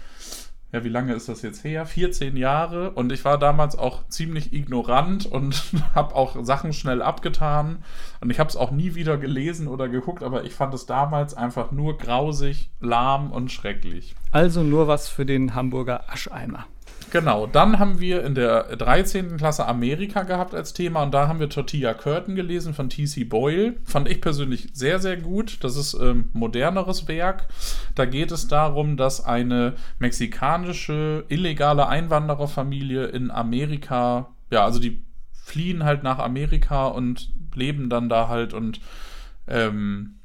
ja, wie lange ist das jetzt her? 14 Jahre. Und ich war damals auch ziemlich ignorant und habe auch Sachen schnell abgetan. Und ich habe es auch nie wieder gelesen oder geguckt, aber ich fand es damals einfach nur grausig, lahm und schrecklich. Also nur was für den Hamburger Ascheimer. Genau, dann haben wir in der 13. Klasse Amerika gehabt als Thema und da haben wir Tortilla Curtain gelesen von T.C. Boyle. Fand ich persönlich sehr, sehr gut. Das ist ähm, moderneres Werk. Da geht es darum, dass eine mexikanische illegale Einwandererfamilie in Amerika, ja, also die fliehen halt nach Amerika und leben dann da halt und ähm,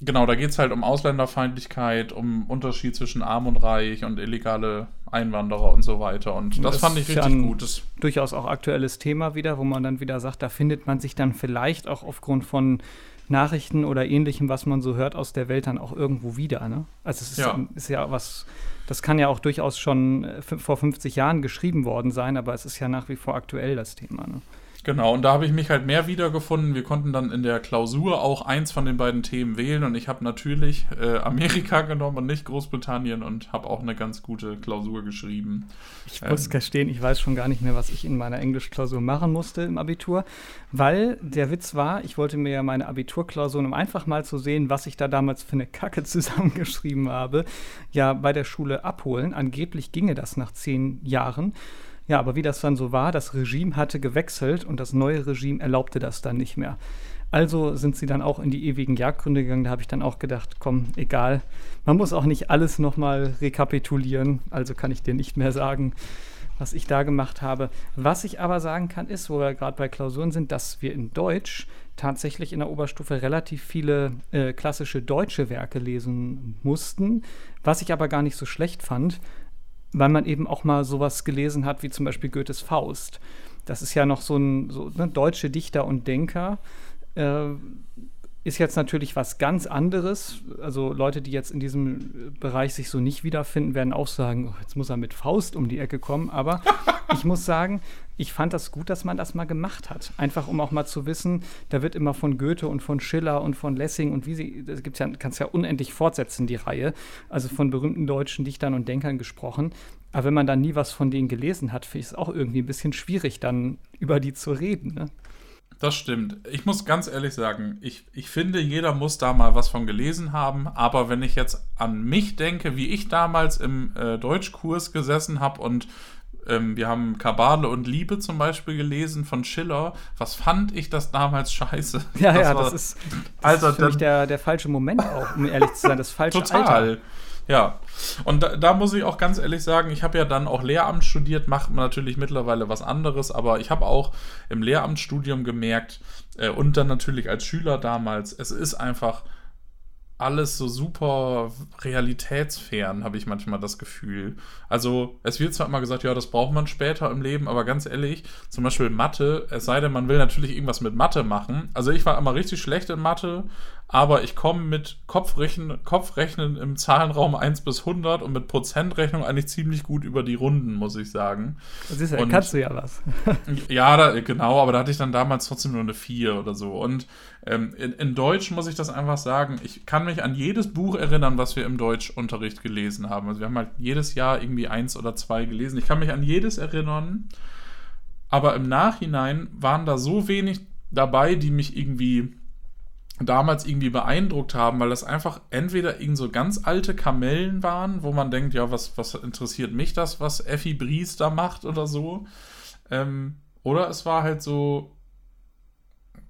Genau, da geht es halt um Ausländerfeindlichkeit, um Unterschied zwischen Arm und Reich und illegale Einwanderer und so weiter. Und das, das fand ich richtig gut. Das durchaus auch aktuelles Thema wieder, wo man dann wieder sagt, da findet man sich dann vielleicht auch aufgrund von Nachrichten oder ähnlichem, was man so hört aus der Welt, dann auch irgendwo wieder. Ne? Also es ist ja. ist ja was, das kann ja auch durchaus schon äh, vor 50 Jahren geschrieben worden sein, aber es ist ja nach wie vor aktuell das Thema. Ne? Genau, und da habe ich mich halt mehr wiedergefunden. Wir konnten dann in der Klausur auch eins von den beiden Themen wählen und ich habe natürlich äh, Amerika genommen und nicht Großbritannien und habe auch eine ganz gute Klausur geschrieben. Ich ähm, muss gestehen, ich weiß schon gar nicht mehr, was ich in meiner Englischklausur machen musste im Abitur, weil der Witz war, ich wollte mir ja meine Abiturklausur, um einfach mal zu sehen, was ich da damals für eine Kacke zusammengeschrieben habe, ja bei der Schule abholen. Angeblich ginge das nach zehn Jahren. Ja, aber wie das dann so war, das Regime hatte gewechselt und das neue Regime erlaubte das dann nicht mehr. Also sind sie dann auch in die ewigen Jagdgründe gegangen. Da habe ich dann auch gedacht, komm, egal. Man muss auch nicht alles nochmal rekapitulieren. Also kann ich dir nicht mehr sagen, was ich da gemacht habe. Was ich aber sagen kann, ist, wo wir gerade bei Klausuren sind, dass wir in Deutsch tatsächlich in der Oberstufe relativ viele äh, klassische deutsche Werke lesen mussten, was ich aber gar nicht so schlecht fand, weil man eben auch mal sowas gelesen hat, wie zum Beispiel Goethes Faust. Das ist ja noch so ein so, ne, deutsche Dichter und Denker. Äh, ist jetzt natürlich was ganz anderes. Also Leute, die jetzt in diesem Bereich sich so nicht wiederfinden, werden auch sagen, oh, jetzt muss er mit Faust um die Ecke kommen. Aber ich muss sagen, ich fand das gut, dass man das mal gemacht hat. Einfach um auch mal zu wissen, da wird immer von Goethe und von Schiller und von Lessing und wie sie, das gibt's ja, kannst ja unendlich fortsetzen, die Reihe. Also von berühmten deutschen Dichtern und Denkern gesprochen. Aber wenn man dann nie was von denen gelesen hat, finde ich es auch irgendwie ein bisschen schwierig, dann über die zu reden. Ne? Das stimmt. Ich muss ganz ehrlich sagen, ich, ich finde, jeder muss da mal was von gelesen haben. Aber wenn ich jetzt an mich denke, wie ich damals im äh, Deutschkurs gesessen habe und ähm, wir haben Kabale und Liebe zum Beispiel gelesen von Schiller, was fand ich das damals scheiße? Ja, das ja, war, das ist, das also, ist für mich der, der falsche Moment auch, um ehrlich zu sein, das falsche total. Alter. Ja, und da, da, muss ich auch ganz ehrlich sagen, ich habe ja dann auch Lehramt studiert, macht natürlich mittlerweile was anderes, aber ich habe auch im Lehramtsstudium gemerkt äh, und dann natürlich als Schüler damals, es ist einfach alles so super realitätsfern, habe ich manchmal das Gefühl. Also, es wird zwar immer gesagt, ja, das braucht man später im Leben, aber ganz ehrlich, zum Beispiel Mathe, es sei denn, man will natürlich irgendwas mit Mathe machen. Also, ich war immer richtig schlecht in Mathe, aber ich komme mit Kopfrechnen, Kopfrechnen im Zahlenraum 1 bis 100 und mit Prozentrechnung eigentlich ziemlich gut über die Runden, muss ich sagen. Das ist ja, und, kannst du ja was. ja, da, genau, aber da hatte ich dann damals trotzdem nur eine 4 oder so. Und ähm, in, in, Deutsch muss ich das einfach sagen, ich kann mich an jedes Buch erinnern, was wir im Deutschunterricht gelesen haben. Also wir haben halt jedes Jahr irgendwie eins oder zwei gelesen. Ich kann mich an jedes erinnern, aber im Nachhinein waren da so wenig dabei, die mich irgendwie damals irgendwie beeindruckt haben, weil das einfach entweder irgend so ganz alte Kamellen waren, wo man denkt, ja, was, was interessiert mich das, was Effi Bries da macht oder so. Ähm, oder es war halt so,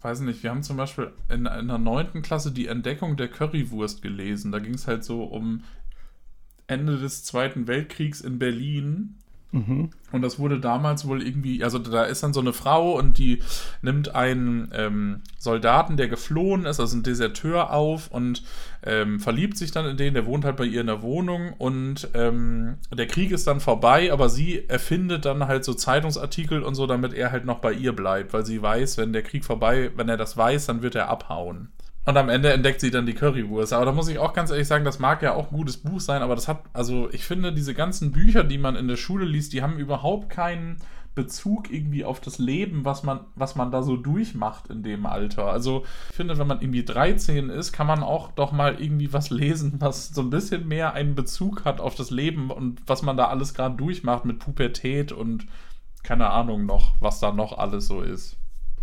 weiß nicht, wir haben zum Beispiel in, in der neunten Klasse die Entdeckung der Currywurst gelesen. Da ging es halt so um Ende des Zweiten Weltkriegs in Berlin Mhm. Und das wurde damals wohl irgendwie, also da ist dann so eine Frau und die nimmt einen ähm, Soldaten, der geflohen ist, also einen Deserteur auf und ähm, verliebt sich dann in den, der wohnt halt bei ihr in der Wohnung und ähm, der Krieg ist dann vorbei, aber sie erfindet dann halt so Zeitungsartikel und so, damit er halt noch bei ihr bleibt, weil sie weiß, wenn der Krieg vorbei, wenn er das weiß, dann wird er abhauen. Und am Ende entdeckt sie dann die Currywurst. Aber da muss ich auch ganz ehrlich sagen, das mag ja auch ein gutes Buch sein, aber das hat, also ich finde, diese ganzen Bücher, die man in der Schule liest, die haben überhaupt keinen Bezug irgendwie auf das Leben, was man, was man da so durchmacht in dem Alter. Also ich finde, wenn man irgendwie 13 ist, kann man auch doch mal irgendwie was lesen, was so ein bisschen mehr einen Bezug hat auf das Leben und was man da alles gerade durchmacht mit Pubertät und keine Ahnung noch, was da noch alles so ist.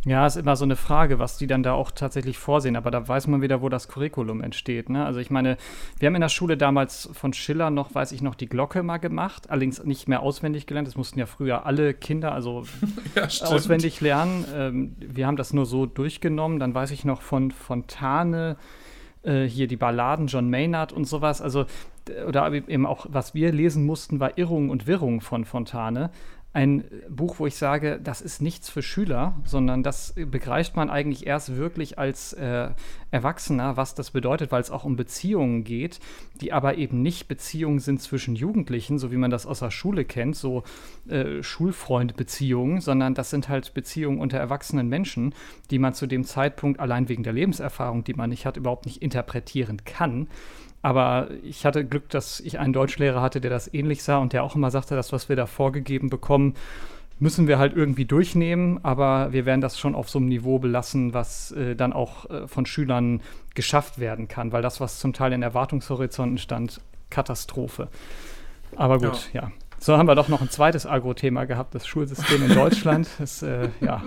Ja, ist immer so eine Frage, was die dann da auch tatsächlich vorsehen. Aber da weiß man wieder, wo das Curriculum entsteht. Ne? Also ich meine, wir haben in der Schule damals von Schiller noch, weiß ich noch, die Glocke mal gemacht. Allerdings nicht mehr auswendig gelernt. Das mussten ja früher alle Kinder also ja, auswendig lernen. Ähm, wir haben das nur so durchgenommen. Dann weiß ich noch von Fontane, äh, hier die Balladen John Maynard und sowas. Also oder eben auch, was wir lesen mussten, war Irrung und Wirrung von Fontane ein Buch, wo ich sage, das ist nichts für Schüler, sondern das begreift man eigentlich erst wirklich als äh, Erwachsener, was das bedeutet, weil es auch um Beziehungen geht, die aber eben nicht Beziehungen sind zwischen Jugendlichen, so wie man das aus der Schule kennt, so äh, Schulfreund-Beziehungen, sondern das sind halt Beziehungen unter erwachsenen Menschen, die man zu dem Zeitpunkt allein wegen der Lebenserfahrung, die man nicht hat, überhaupt nicht interpretieren kann. Aber ich hatte Glück, dass ich einen Deutschlehrer hatte, der das ähnlich sah und der auch immer sagte, das, was wir da vorgegeben bekommen, müssen wir halt irgendwie durchnehmen, aber wir werden das schon auf so einem Niveau belassen, was äh, dann auch äh, von Schülern geschafft werden kann, weil das, was zum Teil in Erwartungshorizonten stand, Katastrophe. Aber gut, ja. ja. So haben wir doch noch ein zweites Agro-Thema gehabt, das Schulsystem in Deutschland. das, äh, ja.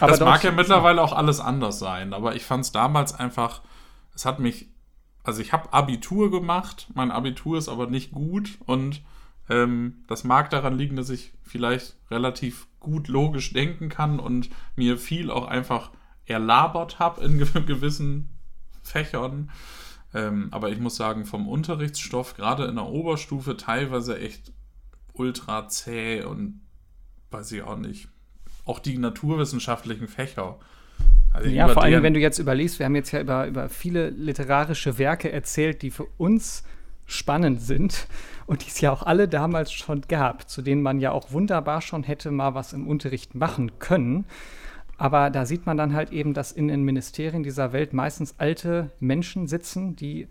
aber das mag ja mittlerweile auch alles anders sein, aber ich fand es damals einfach, es hat mich also ich habe Abitur gemacht, mein Abitur ist aber nicht gut und ähm, das mag daran liegen, dass ich vielleicht relativ gut logisch denken kann und mir viel auch einfach erlabert habe in gewissen Fächern. Ähm, aber ich muss sagen, vom Unterrichtsstoff, gerade in der Oberstufe, teilweise echt ultra zäh und weiß ich auch nicht. Auch die naturwissenschaftlichen Fächer also ja, vor allem, wenn du jetzt überlegst, wir haben jetzt ja über, über viele literarische Werke erzählt, die für uns spannend sind und die es ja auch alle damals schon gab, zu denen man ja auch wunderbar schon hätte mal was im Unterricht machen können. Aber da sieht man dann halt eben, dass in den Ministerien dieser Welt meistens alte Menschen sitzen, die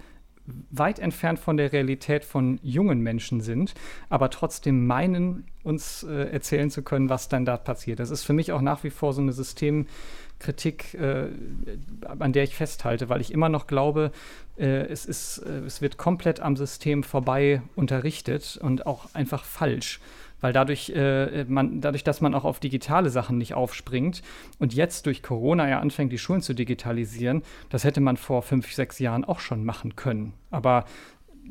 weit entfernt von der Realität von jungen Menschen sind, aber trotzdem meinen, uns äh, erzählen zu können, was dann da passiert. Das ist für mich auch nach wie vor so eine System- Kritik, äh, an der ich festhalte, weil ich immer noch glaube, äh, es, ist, äh, es wird komplett am System vorbei unterrichtet und auch einfach falsch. Weil dadurch, äh, man, dadurch, dass man auch auf digitale Sachen nicht aufspringt und jetzt durch Corona ja anfängt, die Schulen zu digitalisieren, das hätte man vor fünf, sechs Jahren auch schon machen können. Aber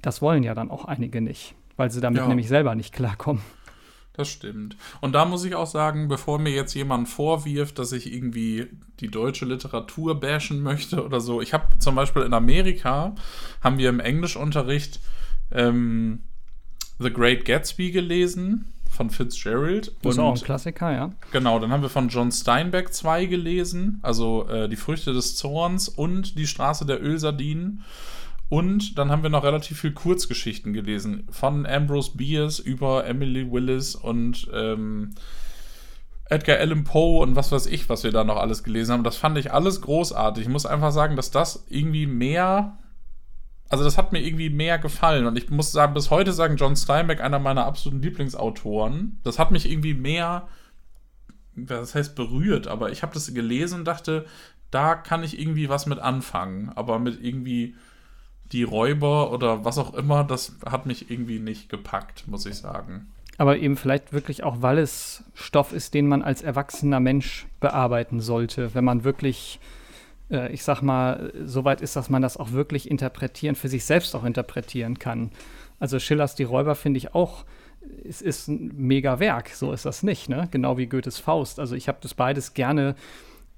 das wollen ja dann auch einige nicht, weil sie damit ja. nämlich selber nicht klarkommen. Das stimmt. Und da muss ich auch sagen, bevor mir jetzt jemand vorwirft, dass ich irgendwie die deutsche Literatur bashen möchte oder so. Ich habe zum Beispiel in Amerika, haben wir im Englischunterricht ähm, The Great Gatsby gelesen von Fitzgerald. Das ist auch ein Klassiker, ja. Genau, dann haben wir von John Steinbeck zwei gelesen, also äh, Die Früchte des Zorns und Die Straße der Ölsardinen. Und dann haben wir noch relativ viel Kurzgeschichten gelesen. Von Ambrose Bierce über Emily Willis und ähm, Edgar Allan Poe und was weiß ich, was wir da noch alles gelesen haben. Das fand ich alles großartig. Ich muss einfach sagen, dass das irgendwie mehr. Also, das hat mir irgendwie mehr gefallen. Und ich muss sagen, bis heute sagen, John Steinbeck, einer meiner absoluten Lieblingsautoren. Das hat mich irgendwie mehr. Das heißt berührt, aber ich habe das gelesen und dachte, da kann ich irgendwie was mit anfangen. Aber mit irgendwie die Räuber oder was auch immer, das hat mich irgendwie nicht gepackt, muss ich sagen. Aber eben vielleicht wirklich auch, weil es Stoff ist, den man als erwachsener Mensch bearbeiten sollte, wenn man wirklich, äh, ich sag mal, so weit ist, dass man das auch wirklich interpretieren, für sich selbst auch interpretieren kann. Also Schillers Die Räuber finde ich auch, es ist ein mega Werk, so ist das nicht, ne? Genau wie Goethes Faust. Also ich habe das beides gerne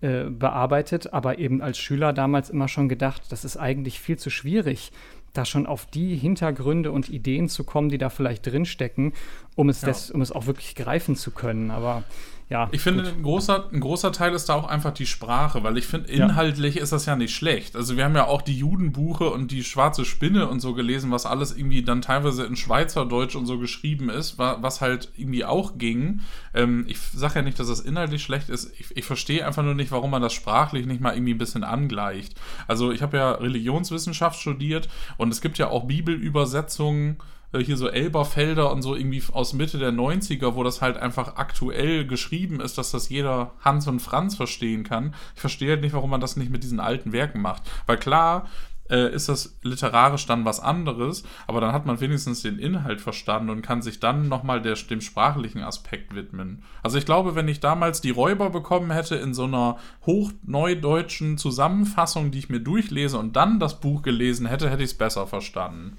äh, bearbeitet, aber eben als Schüler damals immer schon gedacht, das ist eigentlich viel zu schwierig, da schon auf die Hintergründe und Ideen zu kommen, die da vielleicht drinstecken, um es, ja. des, um es auch wirklich greifen zu können. Aber ja. Ich finde, ein großer, ein großer Teil ist da auch einfach die Sprache, weil ich finde, inhaltlich ja. ist das ja nicht schlecht. Also wir haben ja auch die Judenbuche und die Schwarze Spinne und so gelesen, was alles irgendwie dann teilweise in Schweizerdeutsch und so geschrieben ist, was halt irgendwie auch ging. Ähm, ich sage ja nicht, dass das inhaltlich schlecht ist. Ich, ich verstehe einfach nur nicht, warum man das sprachlich nicht mal irgendwie ein bisschen angleicht. Also ich habe ja Religionswissenschaft studiert und es gibt ja auch Bibelübersetzungen äh, hier so Elberfelder und so irgendwie aus Mitte der 90er, wo das halt einfach aktuell geschrieben ist, dass das jeder Hans und Franz verstehen kann. Ich verstehe halt nicht, warum man das nicht mit diesen alten Werken macht. Weil klar, äh, ist das literarisch dann was anderes, aber dann hat man wenigstens den Inhalt verstanden und kann sich dann nochmal dem sprachlichen Aspekt widmen. Also ich glaube, wenn ich damals die Räuber bekommen hätte in so einer hochneudeutschen Zusammenfassung, die ich mir durchlese und dann das Buch gelesen hätte, hätte ich es besser verstanden.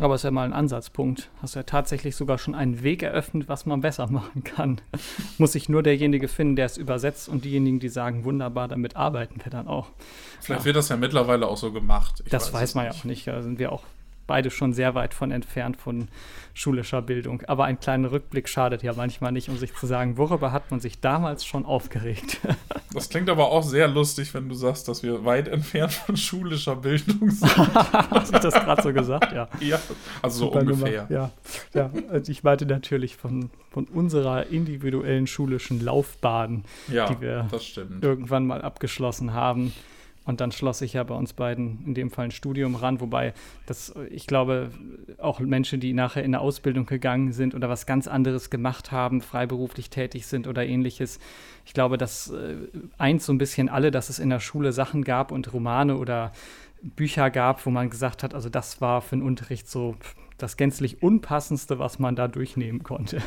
Aber es ist ja mal ein Ansatzpunkt. Hast ja tatsächlich sogar schon einen Weg eröffnet, was man besser machen kann. Muss sich nur derjenige finden, der es übersetzt und diejenigen, die sagen, wunderbar, damit arbeiten wir dann auch. Vielleicht ja. wird das ja mittlerweile auch so gemacht. Ich das weiß, weiß man ja auch nicht. Da sind wir auch beide schon sehr weit von entfernt von schulischer Bildung. Aber ein kleiner Rückblick schadet ja manchmal nicht, um sich zu sagen, worüber hat man sich damals schon aufgeregt. Das klingt aber auch sehr lustig, wenn du sagst, dass wir weit entfernt von schulischer Bildung sind. Hast du das gerade so gesagt? Ja. Ja, also Super so ungefähr. Ja, ja. Also ich meinte natürlich von, von unserer individuellen schulischen Laufbahn, ja, die wir irgendwann mal abgeschlossen haben. Und dann schloss ich ja bei uns beiden in dem Fall ein Studium ran, wobei das, ich glaube, auch Menschen, die nachher in eine Ausbildung gegangen sind oder was ganz anderes gemacht haben, freiberuflich tätig sind oder ähnliches, ich glaube, das äh, eint so ein bisschen alle, dass es in der Schule Sachen gab und Romane oder Bücher gab, wo man gesagt hat, also das war für den Unterricht so das gänzlich Unpassendste, was man da durchnehmen konnte.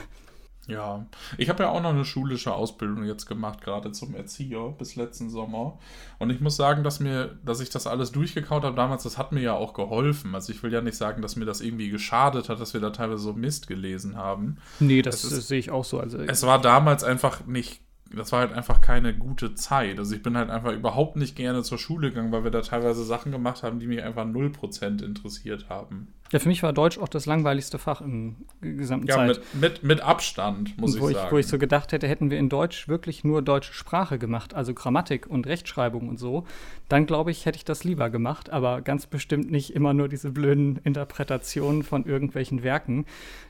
Ja, ich habe ja auch noch eine schulische Ausbildung jetzt gemacht, gerade zum Erzieher bis letzten Sommer. Und ich muss sagen, dass mir, dass ich das alles durchgekaut habe damals, das hat mir ja auch geholfen. Also ich will ja nicht sagen, dass mir das irgendwie geschadet hat, dass wir da teilweise so Mist gelesen haben. Nee, das, das sehe ich auch so. Also, es war damals einfach nicht das war halt einfach keine gute Zeit. Also ich bin halt einfach überhaupt nicht gerne zur Schule gegangen, weil wir da teilweise Sachen gemacht haben, die mich einfach 0% interessiert haben. Ja, für mich war Deutsch auch das langweiligste Fach im gesamten ja, Zeit. Mit, mit, mit Abstand, muss wo ich sagen. wo ich so gedacht hätte, hätten wir in Deutsch wirklich nur deutsche Sprache gemacht, also Grammatik und Rechtschreibung und so, dann glaube ich, hätte ich das lieber gemacht, aber ganz bestimmt nicht immer nur diese blöden Interpretationen von irgendwelchen Werken,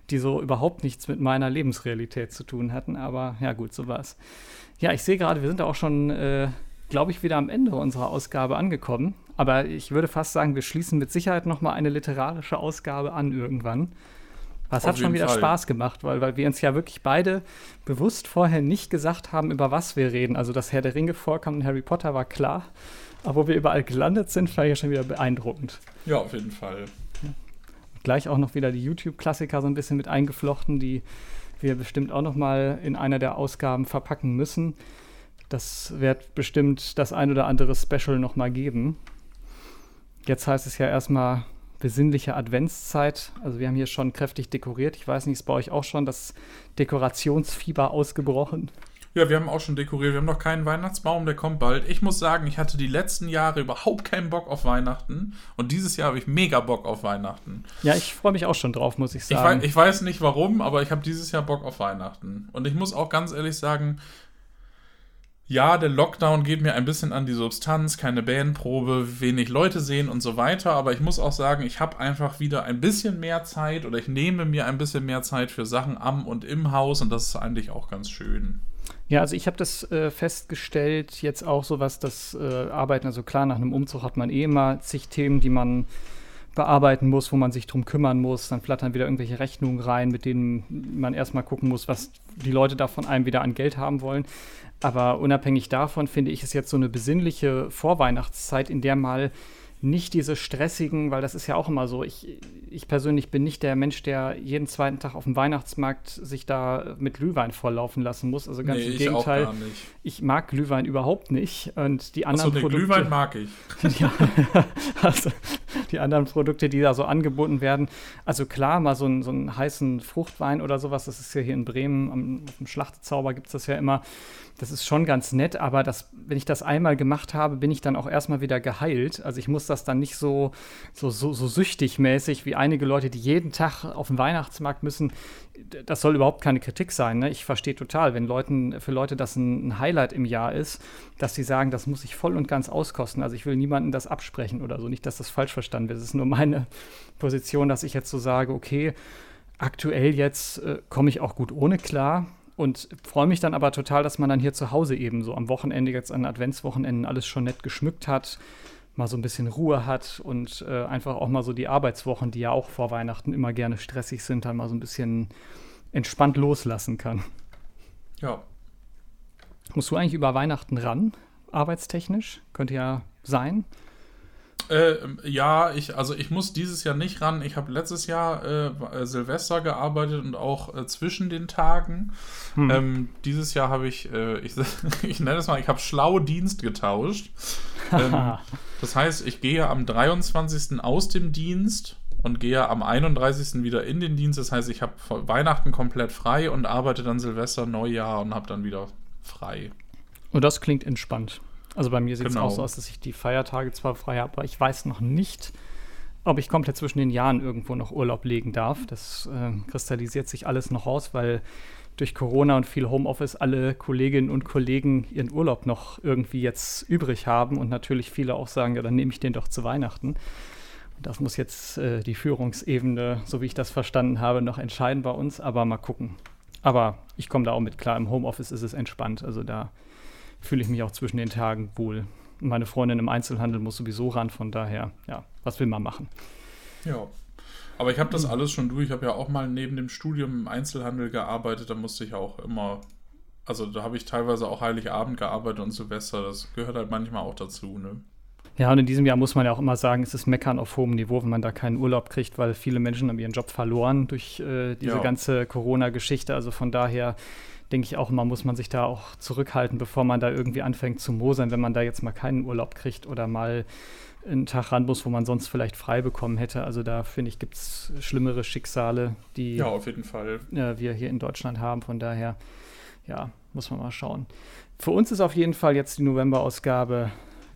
die so überhaupt nichts mit meiner Lebensrealität zu tun hatten. Aber ja, gut, so war es. Ja, ich sehe gerade, wir sind auch schon, äh, glaube ich, wieder am Ende unserer Ausgabe angekommen. Aber ich würde fast sagen, wir schließen mit Sicherheit noch mal eine literarische Ausgabe an irgendwann. Was hat schon wieder Fall. Spaß gemacht, weil, weil wir uns ja wirklich beide bewusst vorher nicht gesagt haben, über was wir reden. Also, dass Herr der Ringe vorkam und Harry Potter war klar. Aber wo wir überall gelandet sind, war ja schon wieder beeindruckend. Ja, auf jeden Fall. Gleich auch noch wieder die YouTube-Klassiker so ein bisschen mit eingeflochten, die wir bestimmt auch noch mal in einer der Ausgaben verpacken müssen. Das wird bestimmt das ein oder andere Special noch mal geben. Jetzt heißt es ja erstmal besinnliche Adventszeit. Also wir haben hier schon kräftig dekoriert. Ich weiß nicht, ist bei euch auch schon das Dekorationsfieber ausgebrochen? Ja, wir haben auch schon dekoriert. Wir haben noch keinen Weihnachtsbaum, der kommt bald. Ich muss sagen, ich hatte die letzten Jahre überhaupt keinen Bock auf Weihnachten. Und dieses Jahr habe ich mega Bock auf Weihnachten. Ja, ich freue mich auch schon drauf, muss ich sagen. Ich weiß, ich weiß nicht warum, aber ich habe dieses Jahr Bock auf Weihnachten. Und ich muss auch ganz ehrlich sagen, ja, der Lockdown geht mir ein bisschen an die Substanz, keine Bandprobe, wenig Leute sehen und so weiter, aber ich muss auch sagen, ich habe einfach wieder ein bisschen mehr Zeit oder ich nehme mir ein bisschen mehr Zeit für Sachen am und im Haus und das ist eigentlich auch ganz schön. Ja, also ich habe das äh, festgestellt, jetzt auch so was das äh, Arbeiten, also klar, nach einem Umzug hat man eh immer zig Themen, die man bearbeiten muss, wo man sich drum kümmern muss. Dann flattern wieder irgendwelche Rechnungen rein, mit denen man erstmal gucken muss, was die Leute da von einem wieder an Geld haben wollen. Aber unabhängig davon finde ich es jetzt so eine besinnliche Vorweihnachtszeit, in der mal nicht diese stressigen, weil das ist ja auch immer so. Ich, ich persönlich bin nicht der Mensch, der jeden zweiten Tag auf dem Weihnachtsmarkt sich da mit Glühwein volllaufen lassen muss. Also ganz nee, im Gegenteil. Ich, ich, mag Glühwein überhaupt nicht. Und die anderen Achso, Produkte. Glühwein mag ich. ja, also die anderen Produkte, die da so angeboten werden. Also klar, mal so, ein, so einen heißen Fruchtwein oder sowas, das ist ja hier in Bremen, am, auf dem Schlachtzauber gibt es das ja immer. Das ist schon ganz nett, aber das, wenn ich das einmal gemacht habe, bin ich dann auch erstmal wieder geheilt. Also ich muss das dann nicht so, so, so, so süchtig mäßig wie einige Leute, die jeden Tag auf den Weihnachtsmarkt müssen. Das soll überhaupt keine Kritik sein. Ne? Ich verstehe total, wenn Leuten, für Leute das ein, Highlight im Jahr ist, dass sie sagen, das muss ich voll und ganz auskosten. Also ich will niemandem das absprechen oder so. Nicht, dass das falsch verstanden wird. Es ist nur meine Position, dass ich jetzt so sage, okay, aktuell jetzt äh, komme ich auch gut ohne klar und freue mich dann aber total, dass man dann hier zu Hause eben so am Wochenende, jetzt an Adventswochenenden, alles schon nett geschmückt hat, mal so ein bisschen Ruhe hat und äh, einfach auch mal so die Arbeitswochen, die ja auch vor Weihnachten immer gerne stressig sind, dann mal so ein bisschen entspannt loslassen kann. Ja. Musst du eigentlich über Weihnachten ran, arbeitstechnisch? Könnte ja sein. Äh, ja, ich, also ich muss dieses Jahr nicht ran. Ich habe letztes Jahr äh, Silvester gearbeitet und auch äh, zwischen den Tagen. Hm. Ähm, dieses Jahr habe ich, äh, ich, ich nenne es mal, ich habe schlau Dienst getauscht. ähm, das heißt, ich gehe am 23. aus dem Dienst und gehe am 31. wieder in den Dienst. Das heißt, ich habe Weihnachten komplett frei und arbeite dann Silvester, Neujahr und habe dann wieder frei. Und das klingt entspannt. Also bei mir sieht es genau. auch so aus, dass ich die Feiertage zwar frei habe, aber ich weiß noch nicht, ob ich komplett zwischen den Jahren irgendwo noch Urlaub legen darf. Das äh, kristallisiert sich alles noch aus, weil durch Corona und viel Homeoffice alle Kolleginnen und Kollegen ihren Urlaub noch irgendwie jetzt übrig haben und natürlich viele auch sagen, ja, dann nehme ich den doch zu Weihnachten. Und das muss jetzt äh, die Führungsebene, so wie ich das verstanden habe, noch entscheiden bei uns, aber mal gucken. Aber ich komme da auch mit klar, im Homeoffice ist es entspannt, also da fühle ich mich auch zwischen den Tagen wohl. Meine Freundin im Einzelhandel muss sowieso ran, von daher, ja, was will man machen? Ja. Aber ich habe das alles schon durch. Ich habe ja auch mal neben dem Studium im Einzelhandel gearbeitet. Da musste ich auch immer, also da habe ich teilweise auch Heiligabend gearbeitet und Silvester. Das gehört halt manchmal auch dazu, ne? Ja, und in diesem Jahr muss man ja auch immer sagen, es ist Meckern auf hohem Niveau, wenn man da keinen Urlaub kriegt, weil viele Menschen haben ihren Job verloren durch äh, diese ja. ganze Corona-Geschichte. Also von daher denke ich auch immer, muss man sich da auch zurückhalten, bevor man da irgendwie anfängt zu mosern, wenn man da jetzt mal keinen Urlaub kriegt oder mal einen Tag ran muss, wo man sonst vielleicht frei bekommen hätte. Also da finde ich, gibt es schlimmere Schicksale, die ja, auf jeden Fall. Äh, wir hier in Deutschland haben. Von daher, ja, muss man mal schauen. Für uns ist auf jeden Fall jetzt die November-Ausgabe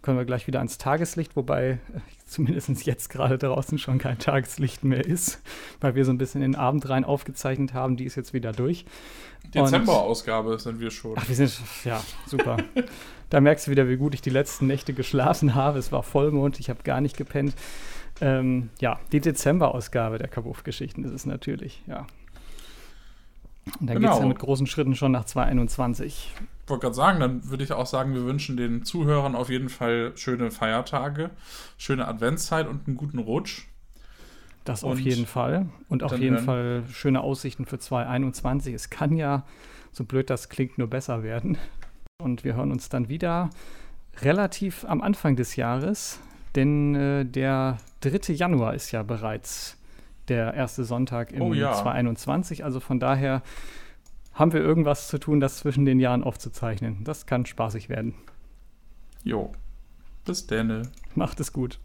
können wir gleich wieder ans Tageslicht, wobei äh, zumindest jetzt gerade draußen schon kein Tageslicht mehr ist, weil wir so ein bisschen in den Abend rein aufgezeichnet haben. Die ist jetzt wieder durch. Dezember-Ausgabe sind wir schon. Ach, wir sind, ja, super. da merkst du wieder, wie gut ich die letzten Nächte geschlafen habe. Es war Vollmond, ich habe gar nicht gepennt. Ähm, ja, die Dezember-Ausgabe der Kabuff-Geschichten ist es natürlich, ja. Und dann genau. geht es ja mit großen Schritten schon nach 2021 wollte gerade sagen, dann würde ich auch sagen, wir wünschen den Zuhörern auf jeden Fall schöne Feiertage, schöne Adventszeit und einen guten Rutsch. Das und auf jeden Fall. Und auf jeden Fall schöne Aussichten für 2021. Es kann ja, so blöd das klingt, nur besser werden. Und wir hören uns dann wieder relativ am Anfang des Jahres, denn äh, der 3. Januar ist ja bereits der erste Sonntag im oh, ja. 2021. Also von daher haben wir irgendwas zu tun, das zwischen den Jahren aufzuzeichnen. Das kann spaßig werden. Jo. Bis denne. Macht es gut.